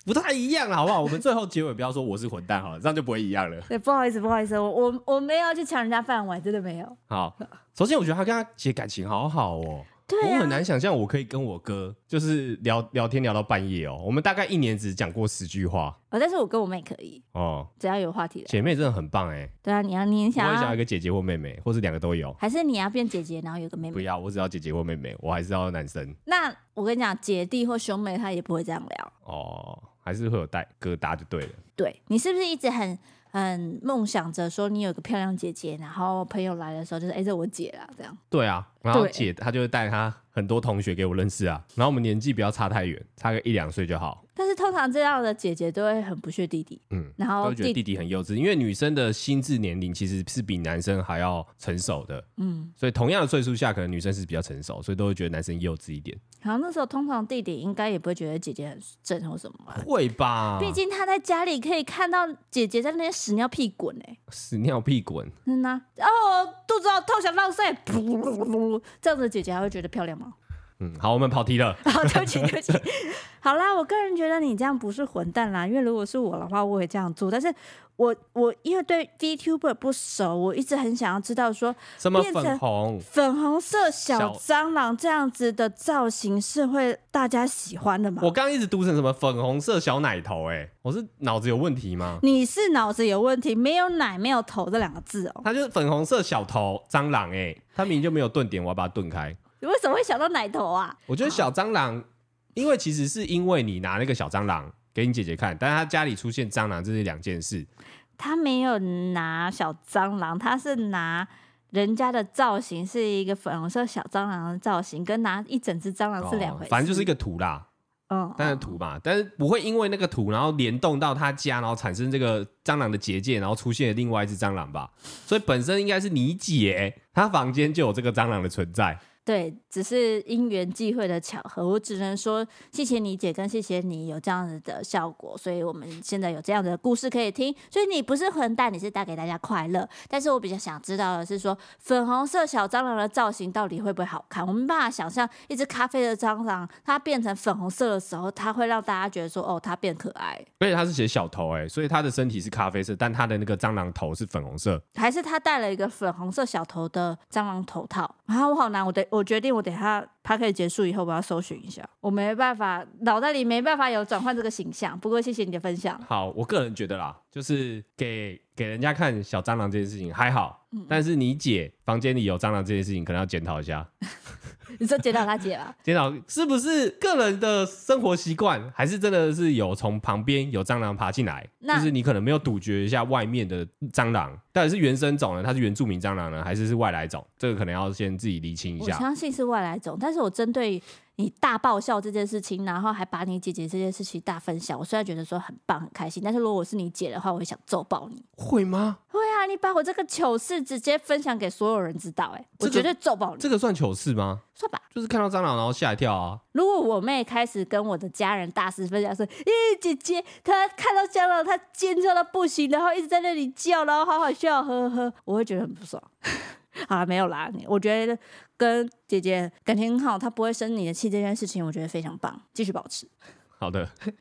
Speaker 2: 不太一样了，好不好？我们最后结尾不要说我是混蛋好了，这样就不会一样了。
Speaker 1: 对，不好意思，不好意思，我我我没有去抢人家饭碗，真的没有。
Speaker 2: 好，首先我觉得他跟他姐感情好好哦。
Speaker 1: 对啊、
Speaker 2: 我很难想象我可以跟我哥就是聊聊天聊到半夜哦。我们大概一年只讲过十句话
Speaker 1: 哦，但是我跟我妹可以哦，只要有话题。
Speaker 2: 姐妹真的很棒哎。
Speaker 1: 对啊，你要你想要，
Speaker 2: 我想要一个姐姐或妹妹，或是两个都有，
Speaker 1: 还是你要变姐姐，然后有个妹妹？
Speaker 2: 不要，我只要姐姐或妹妹，我还是要男生。
Speaker 1: 那我跟你讲，姐弟或兄妹他也不会这样聊
Speaker 2: 哦，还是会有带疙瘩就对了。
Speaker 1: 对，你是不是一直很？很梦想着说你有个漂亮姐姐，然后朋友来的时候就是哎，这我姐啦，这样。
Speaker 2: 对啊，然后姐她就会带她很多同学给我认识啊，然后我们年纪不要差太远，差个一两岁就好。
Speaker 1: 但是通常这样的姐姐都会很不屑弟弟，嗯，然后
Speaker 2: 都觉得弟弟很幼稚，因为女生的心智年龄其实是比男生还要成熟的，嗯，所以同样的岁数下，可能女生是比较成熟，所以都会觉得男生幼稚一点。
Speaker 1: 然后那时候通常弟弟应该也不会觉得姐姐很正或什么，
Speaker 2: 会吧？毕
Speaker 1: 竟他在家里可以看到姐姐在那边屎尿屁滚哎，(laughs)
Speaker 2: 屎尿屁滚，
Speaker 1: 嗯呐，哦，肚子好痛想浪费，(laughs) 这样子姐姐还会觉得漂亮吗？
Speaker 2: 嗯，好，我们跑题了。(laughs)
Speaker 1: 好，对不起，(laughs) 对不起。好啦，我个人觉得你这样不是混蛋啦，因为如果是我的话，我会这样做。但是我我因为对 VTuber 不熟，我一直很想要知道说，
Speaker 2: 什么粉红
Speaker 1: 粉红色小蟑螂这样子的造型是会大家喜欢的吗？
Speaker 2: 我刚刚一直读成什么粉红色小奶头，哎，我是脑子有问题吗？
Speaker 1: 你是脑子有问题，没有奶没有头这两个字哦。
Speaker 2: 它就是粉红色小头蟑螂，哎，它明明就没有顿点，我要把它顿开。
Speaker 1: 你为什么会想到奶头啊？
Speaker 2: 我觉得小蟑螂，因为其实是因为你拿那个小蟑螂给你姐姐看，但是她家里出现蟑螂，这是两件事。
Speaker 1: 他没有拿小蟑螂，他是拿人家的造型，是一个粉红色小蟑螂的造型，跟拿一整只蟑螂是两回事。哦，
Speaker 2: 反正就是一个图啦，嗯，但是图嘛，但是不会因为那个图，然后联动到他家，然后产生这个蟑螂的结界，然后出现另外一只蟑螂吧。所以本身应该是你姐，她房间就有这个蟑螂的存在。
Speaker 1: 对，只是因缘际会的巧合，我只能说谢谢你姐，跟谢谢你有这样子的效果，所以我们现在有这样的故事可以听。所以你不是混蛋，你是带给大家快乐。但是我比较想知道的是说，粉红色小蟑螂的造型到底会不会好看？我没办法想象一只咖啡的蟑螂，它变成粉红色的时候，它会让大家觉得说，哦，它变可爱。
Speaker 2: 而且它是写小头哎，所以它的身体是咖啡色，但它的那个蟑螂头是粉红色，
Speaker 1: 还是它戴了一个粉红色小头的蟑螂头套？啊，我好难，我得。我决定，我等下它可以结束以后，我要搜寻一下。我没办法，脑袋里没办法有转换这个形象。不过谢谢你的分享。
Speaker 2: 好，我个人觉得啦，就是给给人家看小蟑螂这件事情还好，嗯、但是你姐房间里有蟑螂这件事情，可能要检讨一下。(laughs) (laughs)
Speaker 1: 你说检讨他姐吧？
Speaker 2: 检讨是不是个人的生活习惯，还是真的是有从旁边有蟑螂爬进来？就是你可能没有杜绝一下外面的蟑螂，到底是原生种呢？它是原住民蟑螂呢，还是是外来种？这个可能要先自己厘清一下。
Speaker 1: 我相信是外来种，但是我针对你大爆笑这件事情，然后还把你姐姐这件事情大分享，我虽然觉得说很棒很开心，但是如果我是你姐的话，我会想揍爆你。
Speaker 2: 会吗？
Speaker 1: 会啊！你把我这个糗事直接分享给所有人知道，哎，我绝对揍爆你。
Speaker 2: 这个算糗事吗？
Speaker 1: 算吧，
Speaker 2: 就是看到蟑螂然后吓一跳啊。
Speaker 1: 如果我妹开始跟我的家人大肆分享说，咦，姐姐她看到蟑螂，她尖叫到不行，然后一直在那里叫，然后好好笑，呵呵呵，我会觉得很不爽。(laughs) 好了，没有啦。我觉得跟姐姐感情很好，她不会生你的气，这件事情我觉得非常棒，继续保持。(laughs)
Speaker 2: 好的。(laughs)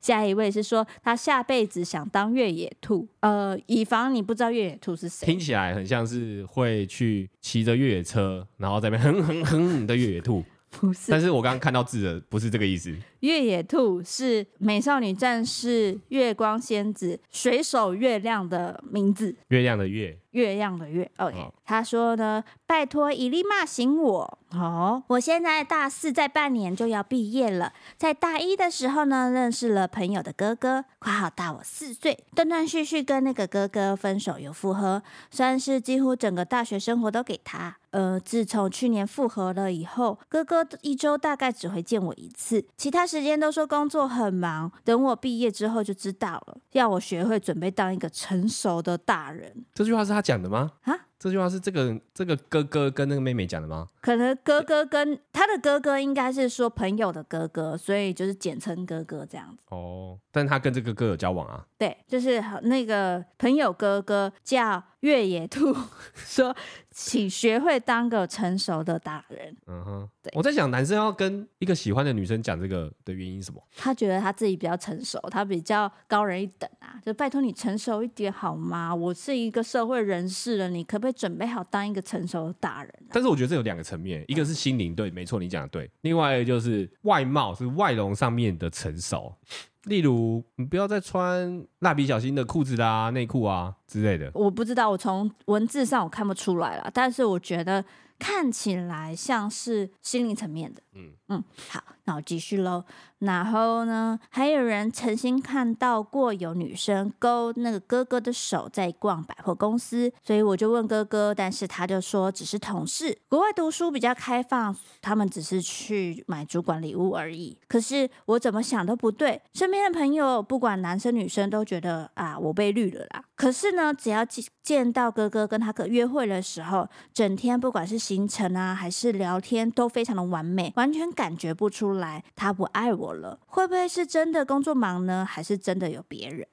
Speaker 1: 下一位是说他下辈子想当越野兔，呃，以防你不知道越野兔是谁，
Speaker 2: 听起来很像是会去骑着越野车，然后在那边哼哼哼的越野兔。
Speaker 1: 不是，
Speaker 2: 但是我刚刚看到字的不是这个意思。
Speaker 1: 越野兔是美少女战士月光仙子水手月亮的名字。
Speaker 2: 月亮的月，
Speaker 1: 月亮的月。OK，哦，他说呢，拜托伊丽骂醒我。哦，我现在大四，在半年就要毕业了。在大一的时候呢，认识了朋友的哥哥，快好大我四岁，断断续续跟那个哥哥分手又复合，算是几乎整个大学生活都给他。呃，自从去年复合了以后，哥哥一周大概只会见我一次，其他时间都说工作很忙。等我毕业之后就知道了，要我学会准备当一个成熟的大人。
Speaker 2: 这句话是他讲的吗？
Speaker 1: 啊？
Speaker 2: 这句话是这个这个哥哥跟那个妹妹讲的吗？
Speaker 1: 可能哥哥跟他的哥哥应该是说朋友的哥哥，所以就是简称哥哥这样子。
Speaker 2: 哦，但他跟这个哥哥有交往啊？
Speaker 1: 对，就是那个朋友哥哥叫越野兔，说请学会当个成熟的大人。
Speaker 2: 嗯哼，对。我在想，男生要跟一个喜欢的女生讲这个的原因是什么？
Speaker 1: 他觉得他自己比较成熟，他比较高人一等啊，就拜托你成熟一点好吗？我是一个社会人士了，你可不可以准备好当一个成熟的大人啊？
Speaker 2: 但是我觉得这有两个层面，一个是心灵，对，没错，你讲的对。另外一个就是外貌，是外容上面的成熟。(laughs) 例如，你不要再穿蜡笔小新的裤子啦、内裤啊之类的。
Speaker 1: 我不知道，我从文字上我看不出来了，但是我觉得看起来像是心灵层面的。嗯嗯，好，那我继续喽。然后呢，还有人曾经看到过有女生勾那个哥哥的手在逛百货公司，所以我就问哥哥，但是他就说只是同事，国外读书比较开放，他们只是去买主管礼物而已。可是我怎么想都不对，身边的朋友不管男生女生都觉得啊，我被绿了啦。可是呢，只要见到哥哥跟他哥约会的时候，整天不管是行程啊还是聊天都非常的完美，完全感觉不出来他不爱我了，会不会是真的工作忙呢？还是真的有别人？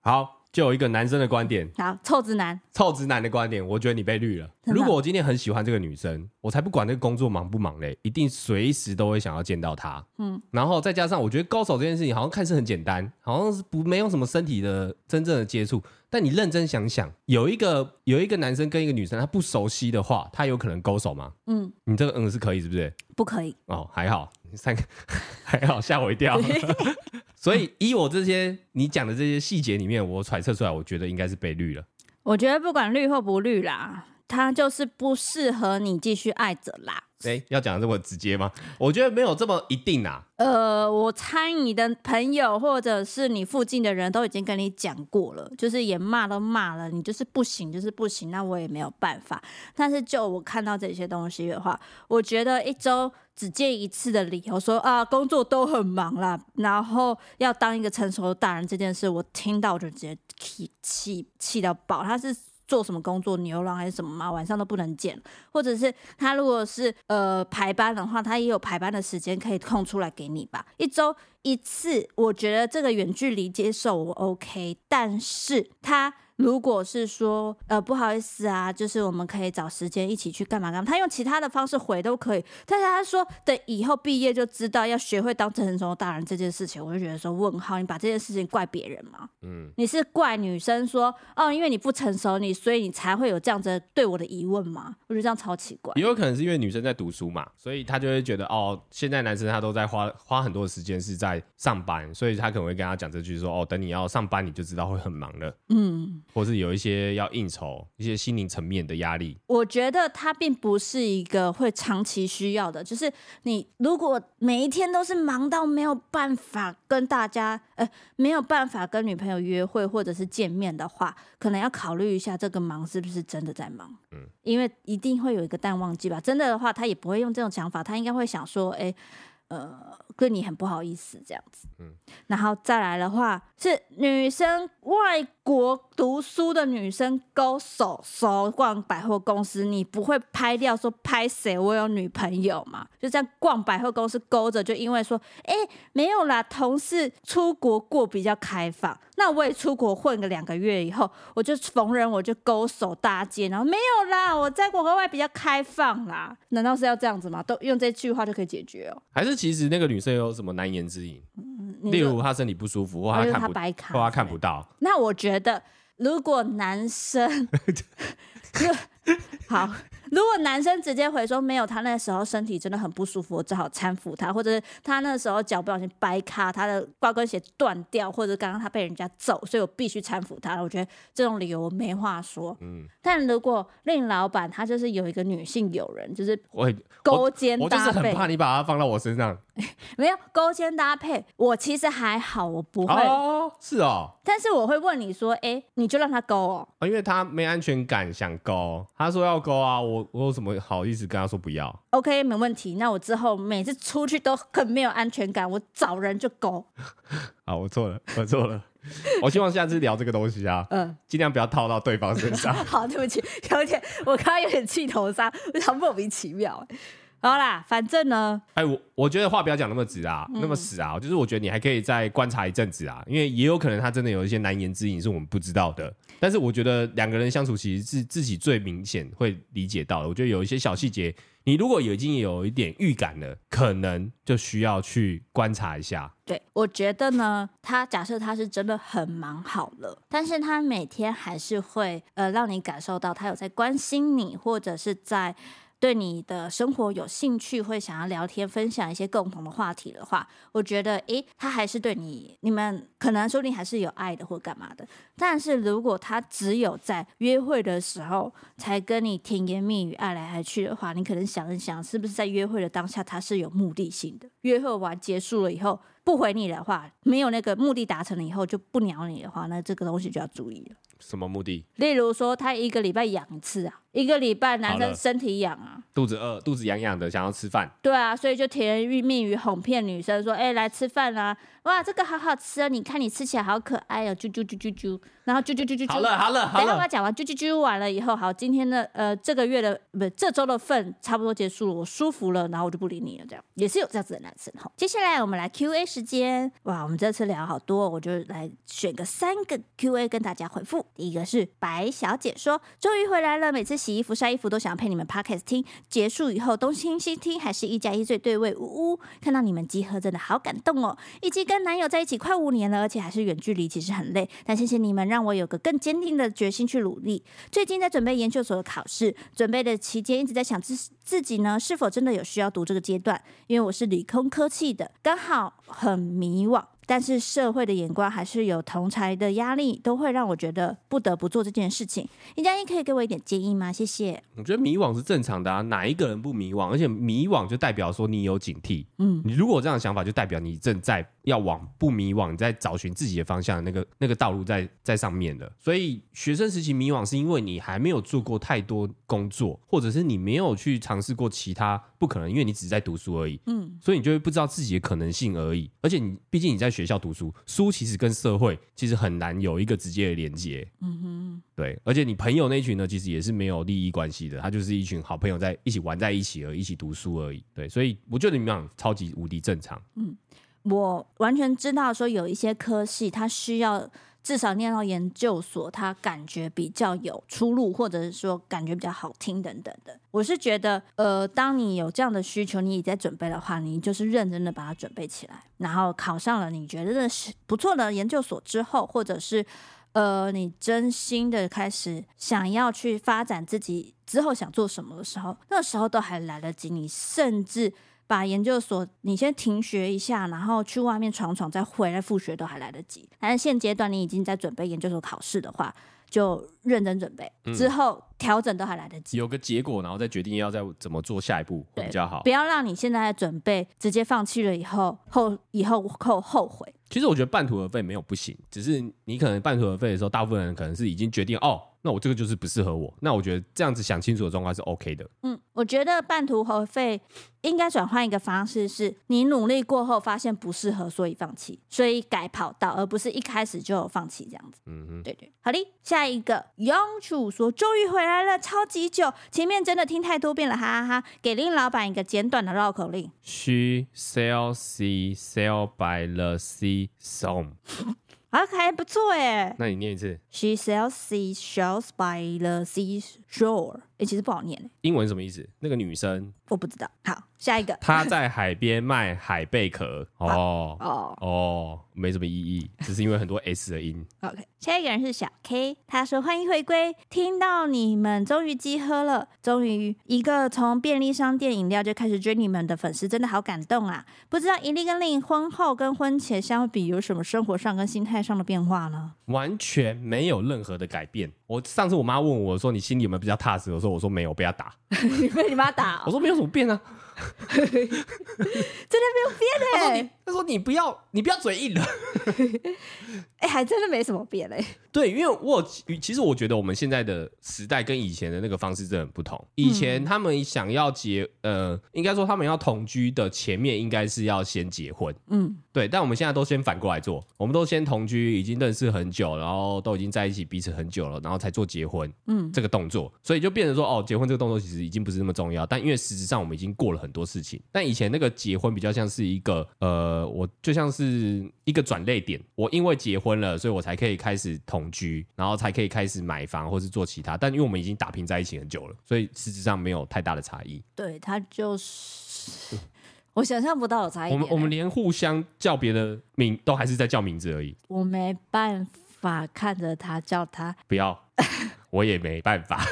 Speaker 2: 好，就有一个男生的观点。
Speaker 1: 好，臭直男，
Speaker 2: 臭直男的观点，我觉得你被绿了。如果我今天很喜欢这个女生，我才不管那个工作忙不忙嘞，一定随时都会想要见到她。嗯，然后再加上我觉得高手这件事情好像看似很简单，好像是不没有什么身体的真正的接触。但你认真想想，有一个有一个男生跟一个女生他不熟悉的话，他有可能勾手吗？嗯，你这个嗯是可以是不是？
Speaker 1: 不可以
Speaker 2: 哦，还好。三个 (laughs) 还好，吓我一跳。(laughs) 所以依我这些你讲的这些细节里面，我揣测出来，我觉得应该是被绿了。
Speaker 1: 我觉得不管绿或不绿啦，他就是不适合你继续爱着啦。
Speaker 2: 哎、要讲这么直接吗？我觉得没有这么一定啊。
Speaker 1: 呃，我猜你的朋友或者是你附近的人都已经跟你讲过了，就是也骂都骂了，你就是不行，就是不行，那我也没有办法。但是就我看到这些东西的话，我觉得一周只见一次的理由说啊，工作都很忙啦，然后要当一个成熟的大人这件事，我听到就直接气气气到爆。他是。做什么工作，牛郎还是什么吗？晚上都不能见，或者是他如果是呃排班的话，他也有排班的时间可以空出来给你吧，一周一次，我觉得这个远距离接受我 OK，但是他。如果是说，呃，不好意思啊，就是我们可以找时间一起去干嘛干嘛，他用其他的方式回都可以。但是他说等以后毕业就知道要学会当成熟大人这件事情，我就觉得说问号，你把这件事情怪别人吗？嗯，你是怪女生说哦，因为你不成熟，你所以你才会有这样子对我的疑问吗？我觉得这样超奇怪。
Speaker 2: 也有可能是因为女生在读书嘛，所以他就会觉得哦，现在男生他都在花花很多的时间是在上班，所以他可能会跟他讲这句说哦，等你要上班你就知道会很忙了。嗯。或是有一些要应酬、一些心灵层面的压力。
Speaker 1: 我觉得他并不是一个会长期需要的，就是你如果每一天都是忙到没有办法跟大家，呃，没有办法跟女朋友约会或者是见面的话，可能要考虑一下这个忙是不是真的在忙。嗯，因为一定会有一个淡旺季吧。真的的话，他也不会用这种想法，他应该会想说，哎。呃，跟你很不好意思这样子，嗯，然后再来的话是女生外国读书的女生勾手手逛百货公司，你不会拍掉说拍谁？我有女朋友嘛？就这样逛百货公司勾着，就因为说，哎，没有啦，同事出国过比较开放，那我也出国混个两个月以后，我就逢人我就勾手搭肩，然后没有啦，我在国外比较开放啦，难道是要这样子吗？都用这句话就可以解决哦？
Speaker 2: 还是？其实那个女生有什么难言之隐，嗯、例如她身体不舒服，或她看不，或她看不到。
Speaker 1: 那我觉得，如果男生 (laughs) (laughs) (laughs) (laughs) 好。如果男生直接回说没有，他那时候身体真的很不舒服，我只好搀扶他，或者是他那时候脚不小心掰卡，他的高跟鞋断掉，或者刚刚他被人家揍，所以我必须搀扶他。我觉得这种理由我没话说。嗯，但如果令老板他就是有一个女性友人，就是我勾肩搭背，
Speaker 2: 我，我就是很怕你把它放到我身上。(laughs)
Speaker 1: 没有勾肩搭配，我其实还好，我不会。
Speaker 2: 哦，是哦。
Speaker 1: 但是我会问你说，哎，你就让他勾哦，
Speaker 2: 因为他没安全感，想勾。他说要勾啊，我我有什么好意思跟他说不要
Speaker 1: ？OK，没问题。那我之后每次出去都很没有安全感，我找人就勾。(laughs)
Speaker 2: 好，我错了，我错了。(laughs) 我希望下次聊这个东西啊，嗯，尽量不要套到对方身上。(laughs)
Speaker 1: 好，对不起，有点我刚刚有点气头上，我想莫名其妙。好啦，反正呢，
Speaker 2: 哎，我我觉得话不要讲那么直啊，嗯、那么死啊，就是我觉得你还可以再观察一阵子啊，因为也有可能他真的有一些难言之隐是我们不知道的。但是我觉得两个人相处其实是自己最明显会理解到的。我觉得有一些小细节，你如果已经有一点预感了，可能就需要去观察一下。
Speaker 1: 对，我觉得呢，他假设他是真的很忙好了，但是他每天还是会呃让你感受到他有在关心你，或者是在。对你的生活有兴趣，会想要聊天，分享一些共同的话题的话，我觉得，诶，他还是对你，你们可能说不定还是有爱的，或干嘛的。但是如果他只有在约会的时候才跟你甜言蜜语、爱来爱去的话，你可能想一想，是不是在约会的当下他是有目的性的？约会完结束了以后不回你的话，没有那个目的达成了以后就不鸟你的话，那这个东西就要注意了。
Speaker 2: 什么目的？
Speaker 1: 例如说，他一个礼拜养一次啊，一个礼拜男生身体痒啊，
Speaker 2: 肚子饿，肚子痒痒的，想要吃饭。
Speaker 1: 对啊，所以就甜言蜜语哄骗女生说，哎、欸，来吃饭啦、啊。哇，这个好好吃啊！你看你吃起来好可爱哦，啾啾啾啾啾，然后啾啾啾啾啾。
Speaker 2: 好了好了好了，
Speaker 1: 等一下我讲完啾啾啾完了以后，好，今天的呃这个月的不这周的份差不多结束了，我舒服了，然后我就不理你了，这样也是有这样子的男生哈。接下来我们来 Q A 时间，哇，我们这次聊好多，我就来选个三个 Q A 跟大家回复。第一个是白小姐说，终于回来了，每次洗衣服晒衣服都想要陪你们 Podcast 听，结束以后东听西听，还是一加一最对味，呜呜，看到你们集合真的好感动哦，以及跟男友在一起。快五年了，而且还是远距离，其实很累。但谢谢你们，让我有个更坚定的决心去努力。最近在准备研究所的考试，准备的期间一直在想自自己呢，是否真的有需要读这个阶段？因为我是理工科系的，刚好很迷惘。但是社会的眼光还是有同才的压力，都会让我觉得不得不做这件事情。林佳音可以给我一点建议吗？谢谢。
Speaker 2: 我觉得迷惘是正常的啊，哪一个人不迷惘？而且迷惘就代表说你有警惕。嗯，你如果有这样的想法，就代表你正在要往不迷惘，你在找寻自己的方向的那个那个道路在在上面的。所以学生时期迷惘是因为你还没有做过太多工作，或者是你没有去尝试过其他不可能，因为你只是在读书而已。嗯，所以你就会不知道自己的可能性而已。而且你毕竟你在学。学校读书，书其实跟社会其实很难有一个直接的连接。嗯哼，对，而且你朋友那一群呢，其实也是没有利益关系的，他就是一群好朋友在一起玩在一起而，一起读书而已。对，所以我觉得你们俩超级无敌正常。嗯，
Speaker 1: 我完全知道说有一些科系，它需要。至少念到研究所，他感觉比较有出路，或者是说感觉比较好听等等的。我是觉得，呃，当你有这样的需求，你也在准备的话，你就是认真的把它准备起来，然后考上了你觉得的是不错的研究所之后，或者是呃，你真心的开始想要去发展自己之后想做什么的时候，那时候都还来得及。你甚至。把研究所你先停学一下，然后去外面闯闯，再回来复学都还来得及。但是现阶段你已经在准备研究所考试的话，就认真准备，嗯、之后调整都还来得及。
Speaker 2: 有个结果，然后再决定要再怎么做下一步会比较好。
Speaker 1: 不要让你现在的准备直接放弃了以后后以后后后悔。
Speaker 2: 其实我觉得半途而废没有不行，只是你可能半途而废的时候，大部分人可能是已经决定哦。那我这个就是不适合我，那我觉得这样子想清楚的状况是 OK 的。
Speaker 1: 嗯，我觉得半途而废应该转换一个方式，是你努力过后发现不适合，所以放弃，所以改跑道，而不是一开始就有放弃这样子。嗯嗯，对对，好的，下一个永楚说终于回来了，超级久，前面真的听太多遍了，哈哈哈。给林老板一个简短的绕口令
Speaker 2: ：She sells sea, sail by the sea song
Speaker 1: 啊，还不错哎。
Speaker 2: 那你念一次。
Speaker 1: She sells seashells by the seashore。哎，其实不好念。
Speaker 2: 英文什么意思？那个女生
Speaker 1: 我不知道。好，下一个。
Speaker 2: 她在海边卖海贝壳。(laughs) 哦哦哦，没什么意义，只是因为很多 S 的音。(laughs)
Speaker 1: OK，下一个人是小 K，他说欢迎回归，听到你们终于集合了，终于一个从便利商店饮料就开始追你们的粉丝，真的好感动啊！不知道伊利跟令婚后跟婚前相比，有什么生活上跟心态上的变化呢？
Speaker 2: 完全没有任何的改变。我上次我妈问我说：“你心里有没有比较踏实？”我说：“我说没有，被他打。(laughs) ”
Speaker 1: 你被你妈打？
Speaker 2: 我说没有什么变啊，
Speaker 1: 真的没有变哎、欸。
Speaker 2: 他说：“你不要，你不要嘴硬了。(laughs) ”
Speaker 1: 哎，还真的没什么变嘞、欸。(laughs)
Speaker 2: 对，因为我其实我觉得我们现在的时代跟以前的那个方式真的很不同。以前他们想要结，呃，应该说他们要同居的前面应该是要先结婚。嗯，对。但我们现在都先反过来做，我们都先同居，已经认识很久，然后都已经在一起彼此很久了，然后才做结婚。嗯，这个动作，所以就变成说，哦，结婚这个动作其实已经不是那么重要。但因为实质上我们已经过了很多事情，但以前那个结婚比较像是一个，呃，我就像是一个转捩点。我因为结婚了，所以我才可以开始同居，然后才可以开始买房或是做其他。但因为我们已经打拼在一起很久了，所以实质上没有太大的差异。
Speaker 1: 对，他就是我想象不到有差异。
Speaker 2: 我们我们连互相叫别的名都还是在叫名字而已。
Speaker 1: 我没办法看着他叫他，(laughs)
Speaker 2: 不要，我也没办法。(laughs)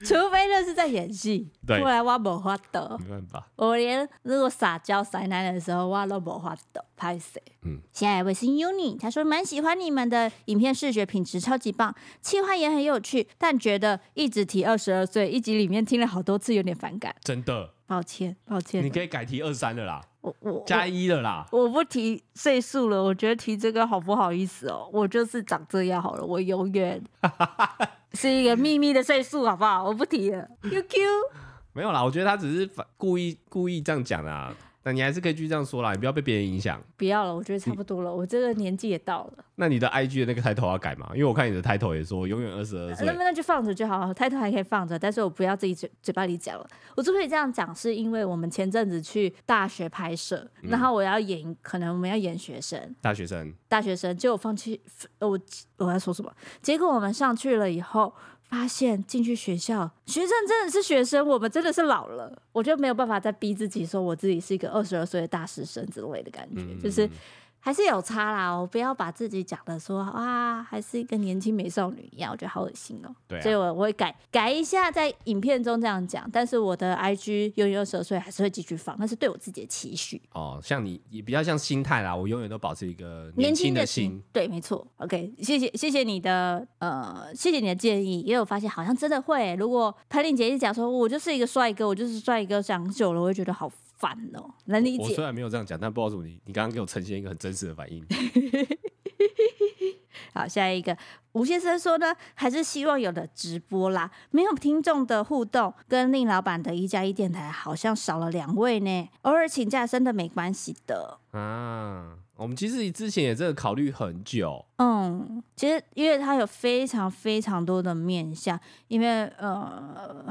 Speaker 1: 除非那是在演戏，不然我没法得。
Speaker 2: 没办法，
Speaker 1: 我连如果撒娇塞奶的时候，我都没法的。拍谁？嗯，下一位是 Uni，他说蛮喜欢你们的影片，视觉品质超级棒，气话也很有趣，但觉得一直提二十二岁，一集里面听了好多次，有点反感。
Speaker 2: 真的，
Speaker 1: 抱歉，抱歉。
Speaker 2: 你可以改提二三了啦，
Speaker 1: 我我
Speaker 2: 加一了啦，
Speaker 1: 我不提岁数了，我觉得提这个好不好意思哦，我就是长这样好了，我永远。(laughs) 是一个秘密的岁数，好不好？我不提了。QQ
Speaker 2: 没有啦，我觉得他只是故意故意这样讲啊。那你还是可以继续这样说啦，你不要被别人影响。
Speaker 1: 不要了，我觉得差不多了，我这个年纪也到了。
Speaker 2: 那你的 IG 的那个 title 要改吗？因为我看你的 title 也说永远二十二岁。
Speaker 1: 那那就放着就好，title 还可以放着，但是我不要自己嘴嘴巴里讲了。我之所以这样讲，是因为我们前阵子去大学拍摄，嗯、然后我要演，可能我们要演学生，
Speaker 2: 大学生，
Speaker 1: 大学生，结果放弃，我我要说什么？结果我们上去了以后。发现进去学校，学生真的是学生，我们真的是老了，我就没有办法再逼自己说我自己是一个二十二岁的大师生之类的感觉，就是。还是有差啦，我不要把自己讲的说啊，还是一个年轻美少女一样，我觉得好恶心哦、喔。对、啊，所以我我会改改一下，在影片中这样讲，但是我的 IG 永远二十二岁还是会继续放，那是对我自己的期许。
Speaker 2: 哦，像你也比较像心态啦，我永远都保持一个年轻的心。
Speaker 1: 对，没错。OK，谢谢谢谢你的呃，谢谢你的建议，也有发现好像真的会、欸。如果潘玲姐一直讲说，我就是一个帅哥，我就是帅哥，讲久了我会觉得好。烦哦，能理解。
Speaker 2: 我虽然没有这样讲，但不知道怎么你，你刚刚给我呈现一个很真实的反应。(laughs)
Speaker 1: 好，下一个吴先生说呢，还是希望有的直播啦，没有听众的互动，跟令老板的一加一电台好像少了两位呢。偶尔请假真的没关系的
Speaker 2: 啊。我们其实之前也真的考虑很久。
Speaker 1: 嗯，其实因为它有非常非常多的面向，因为呃。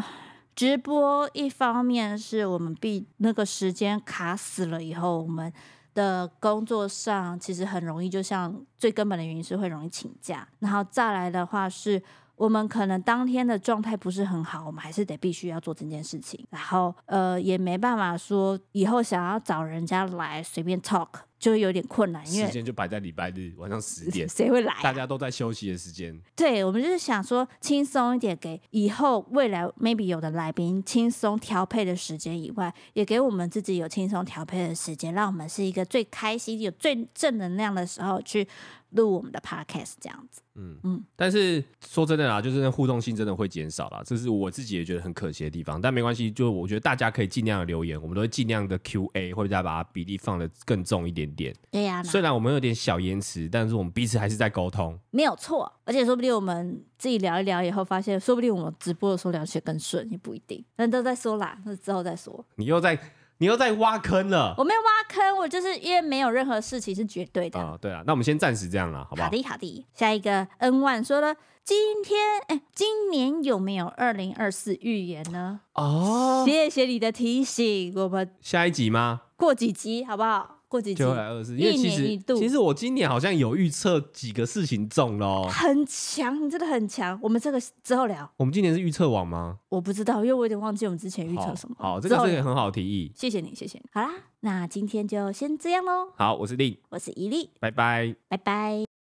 Speaker 1: 直播一方面是我们必那个时间卡死了以后，我们的工作上其实很容易，就像最根本的原因是会容易请假，然后再来的话是我们可能当天的状态不是很好，我们还是得必须要做这件事情，然后呃也没办法说以后想要找人家来随便 talk。就有点困难，因为时
Speaker 2: 间就摆在礼拜日晚上十点，(laughs)
Speaker 1: 谁会来啊？
Speaker 2: 大家都在休息的时间。
Speaker 1: 对，我们就是想说轻松一点，给以后未来 maybe 有的来宾轻松调配的时间以外，也给我们自己有轻松调配的时间，让我们是一个最开心、有最正能量的时候去录我们的 podcast 这样子。
Speaker 2: 嗯嗯，但是说真的啦，就是那互动性真的会减少啦，这是我自己也觉得很可惜的地方。但没关系，就我觉得大家可以尽量的留言，我们都会尽量的 QA，或者再把它比例放的更重一点点。
Speaker 1: 对呀、啊，
Speaker 2: 虽然我们有点小延迟，但是我们彼此还是在沟通，
Speaker 1: 没有错。而且说不定我们自己聊一聊以后，发现说不定我们直播的时候聊起来更顺，也不一定。但都在说啦，那之后再说。
Speaker 2: 你又在。你又在挖坑了？
Speaker 1: 我没有挖坑，我就是因为没有任何事情是绝对的。
Speaker 2: 啊、哦，对啊，那我们先暂时这样了，好不好？
Speaker 1: 好的，好的。下一个 N one 说了，今天哎，今年有没有二零二四预言呢？哦，谢谢你的提醒，我们
Speaker 2: 下一集吗？
Speaker 1: 过几集好不好？过几集就
Speaker 2: 来二十，因为其实其实我今年好像有预测几个事情中了，
Speaker 1: 很强，你真的很强。我们这个之后聊。
Speaker 2: 我们今年是预测网吗？
Speaker 1: 我不知道，因为我有点忘记我们之前预测什么。
Speaker 2: 好，好，这个是一个很好的提议，
Speaker 1: 谢谢你，谢谢你。好啦，那今天就先这样喽。
Speaker 2: 好，我是令，
Speaker 1: 我是伊利，
Speaker 2: 拜拜，
Speaker 1: 拜拜。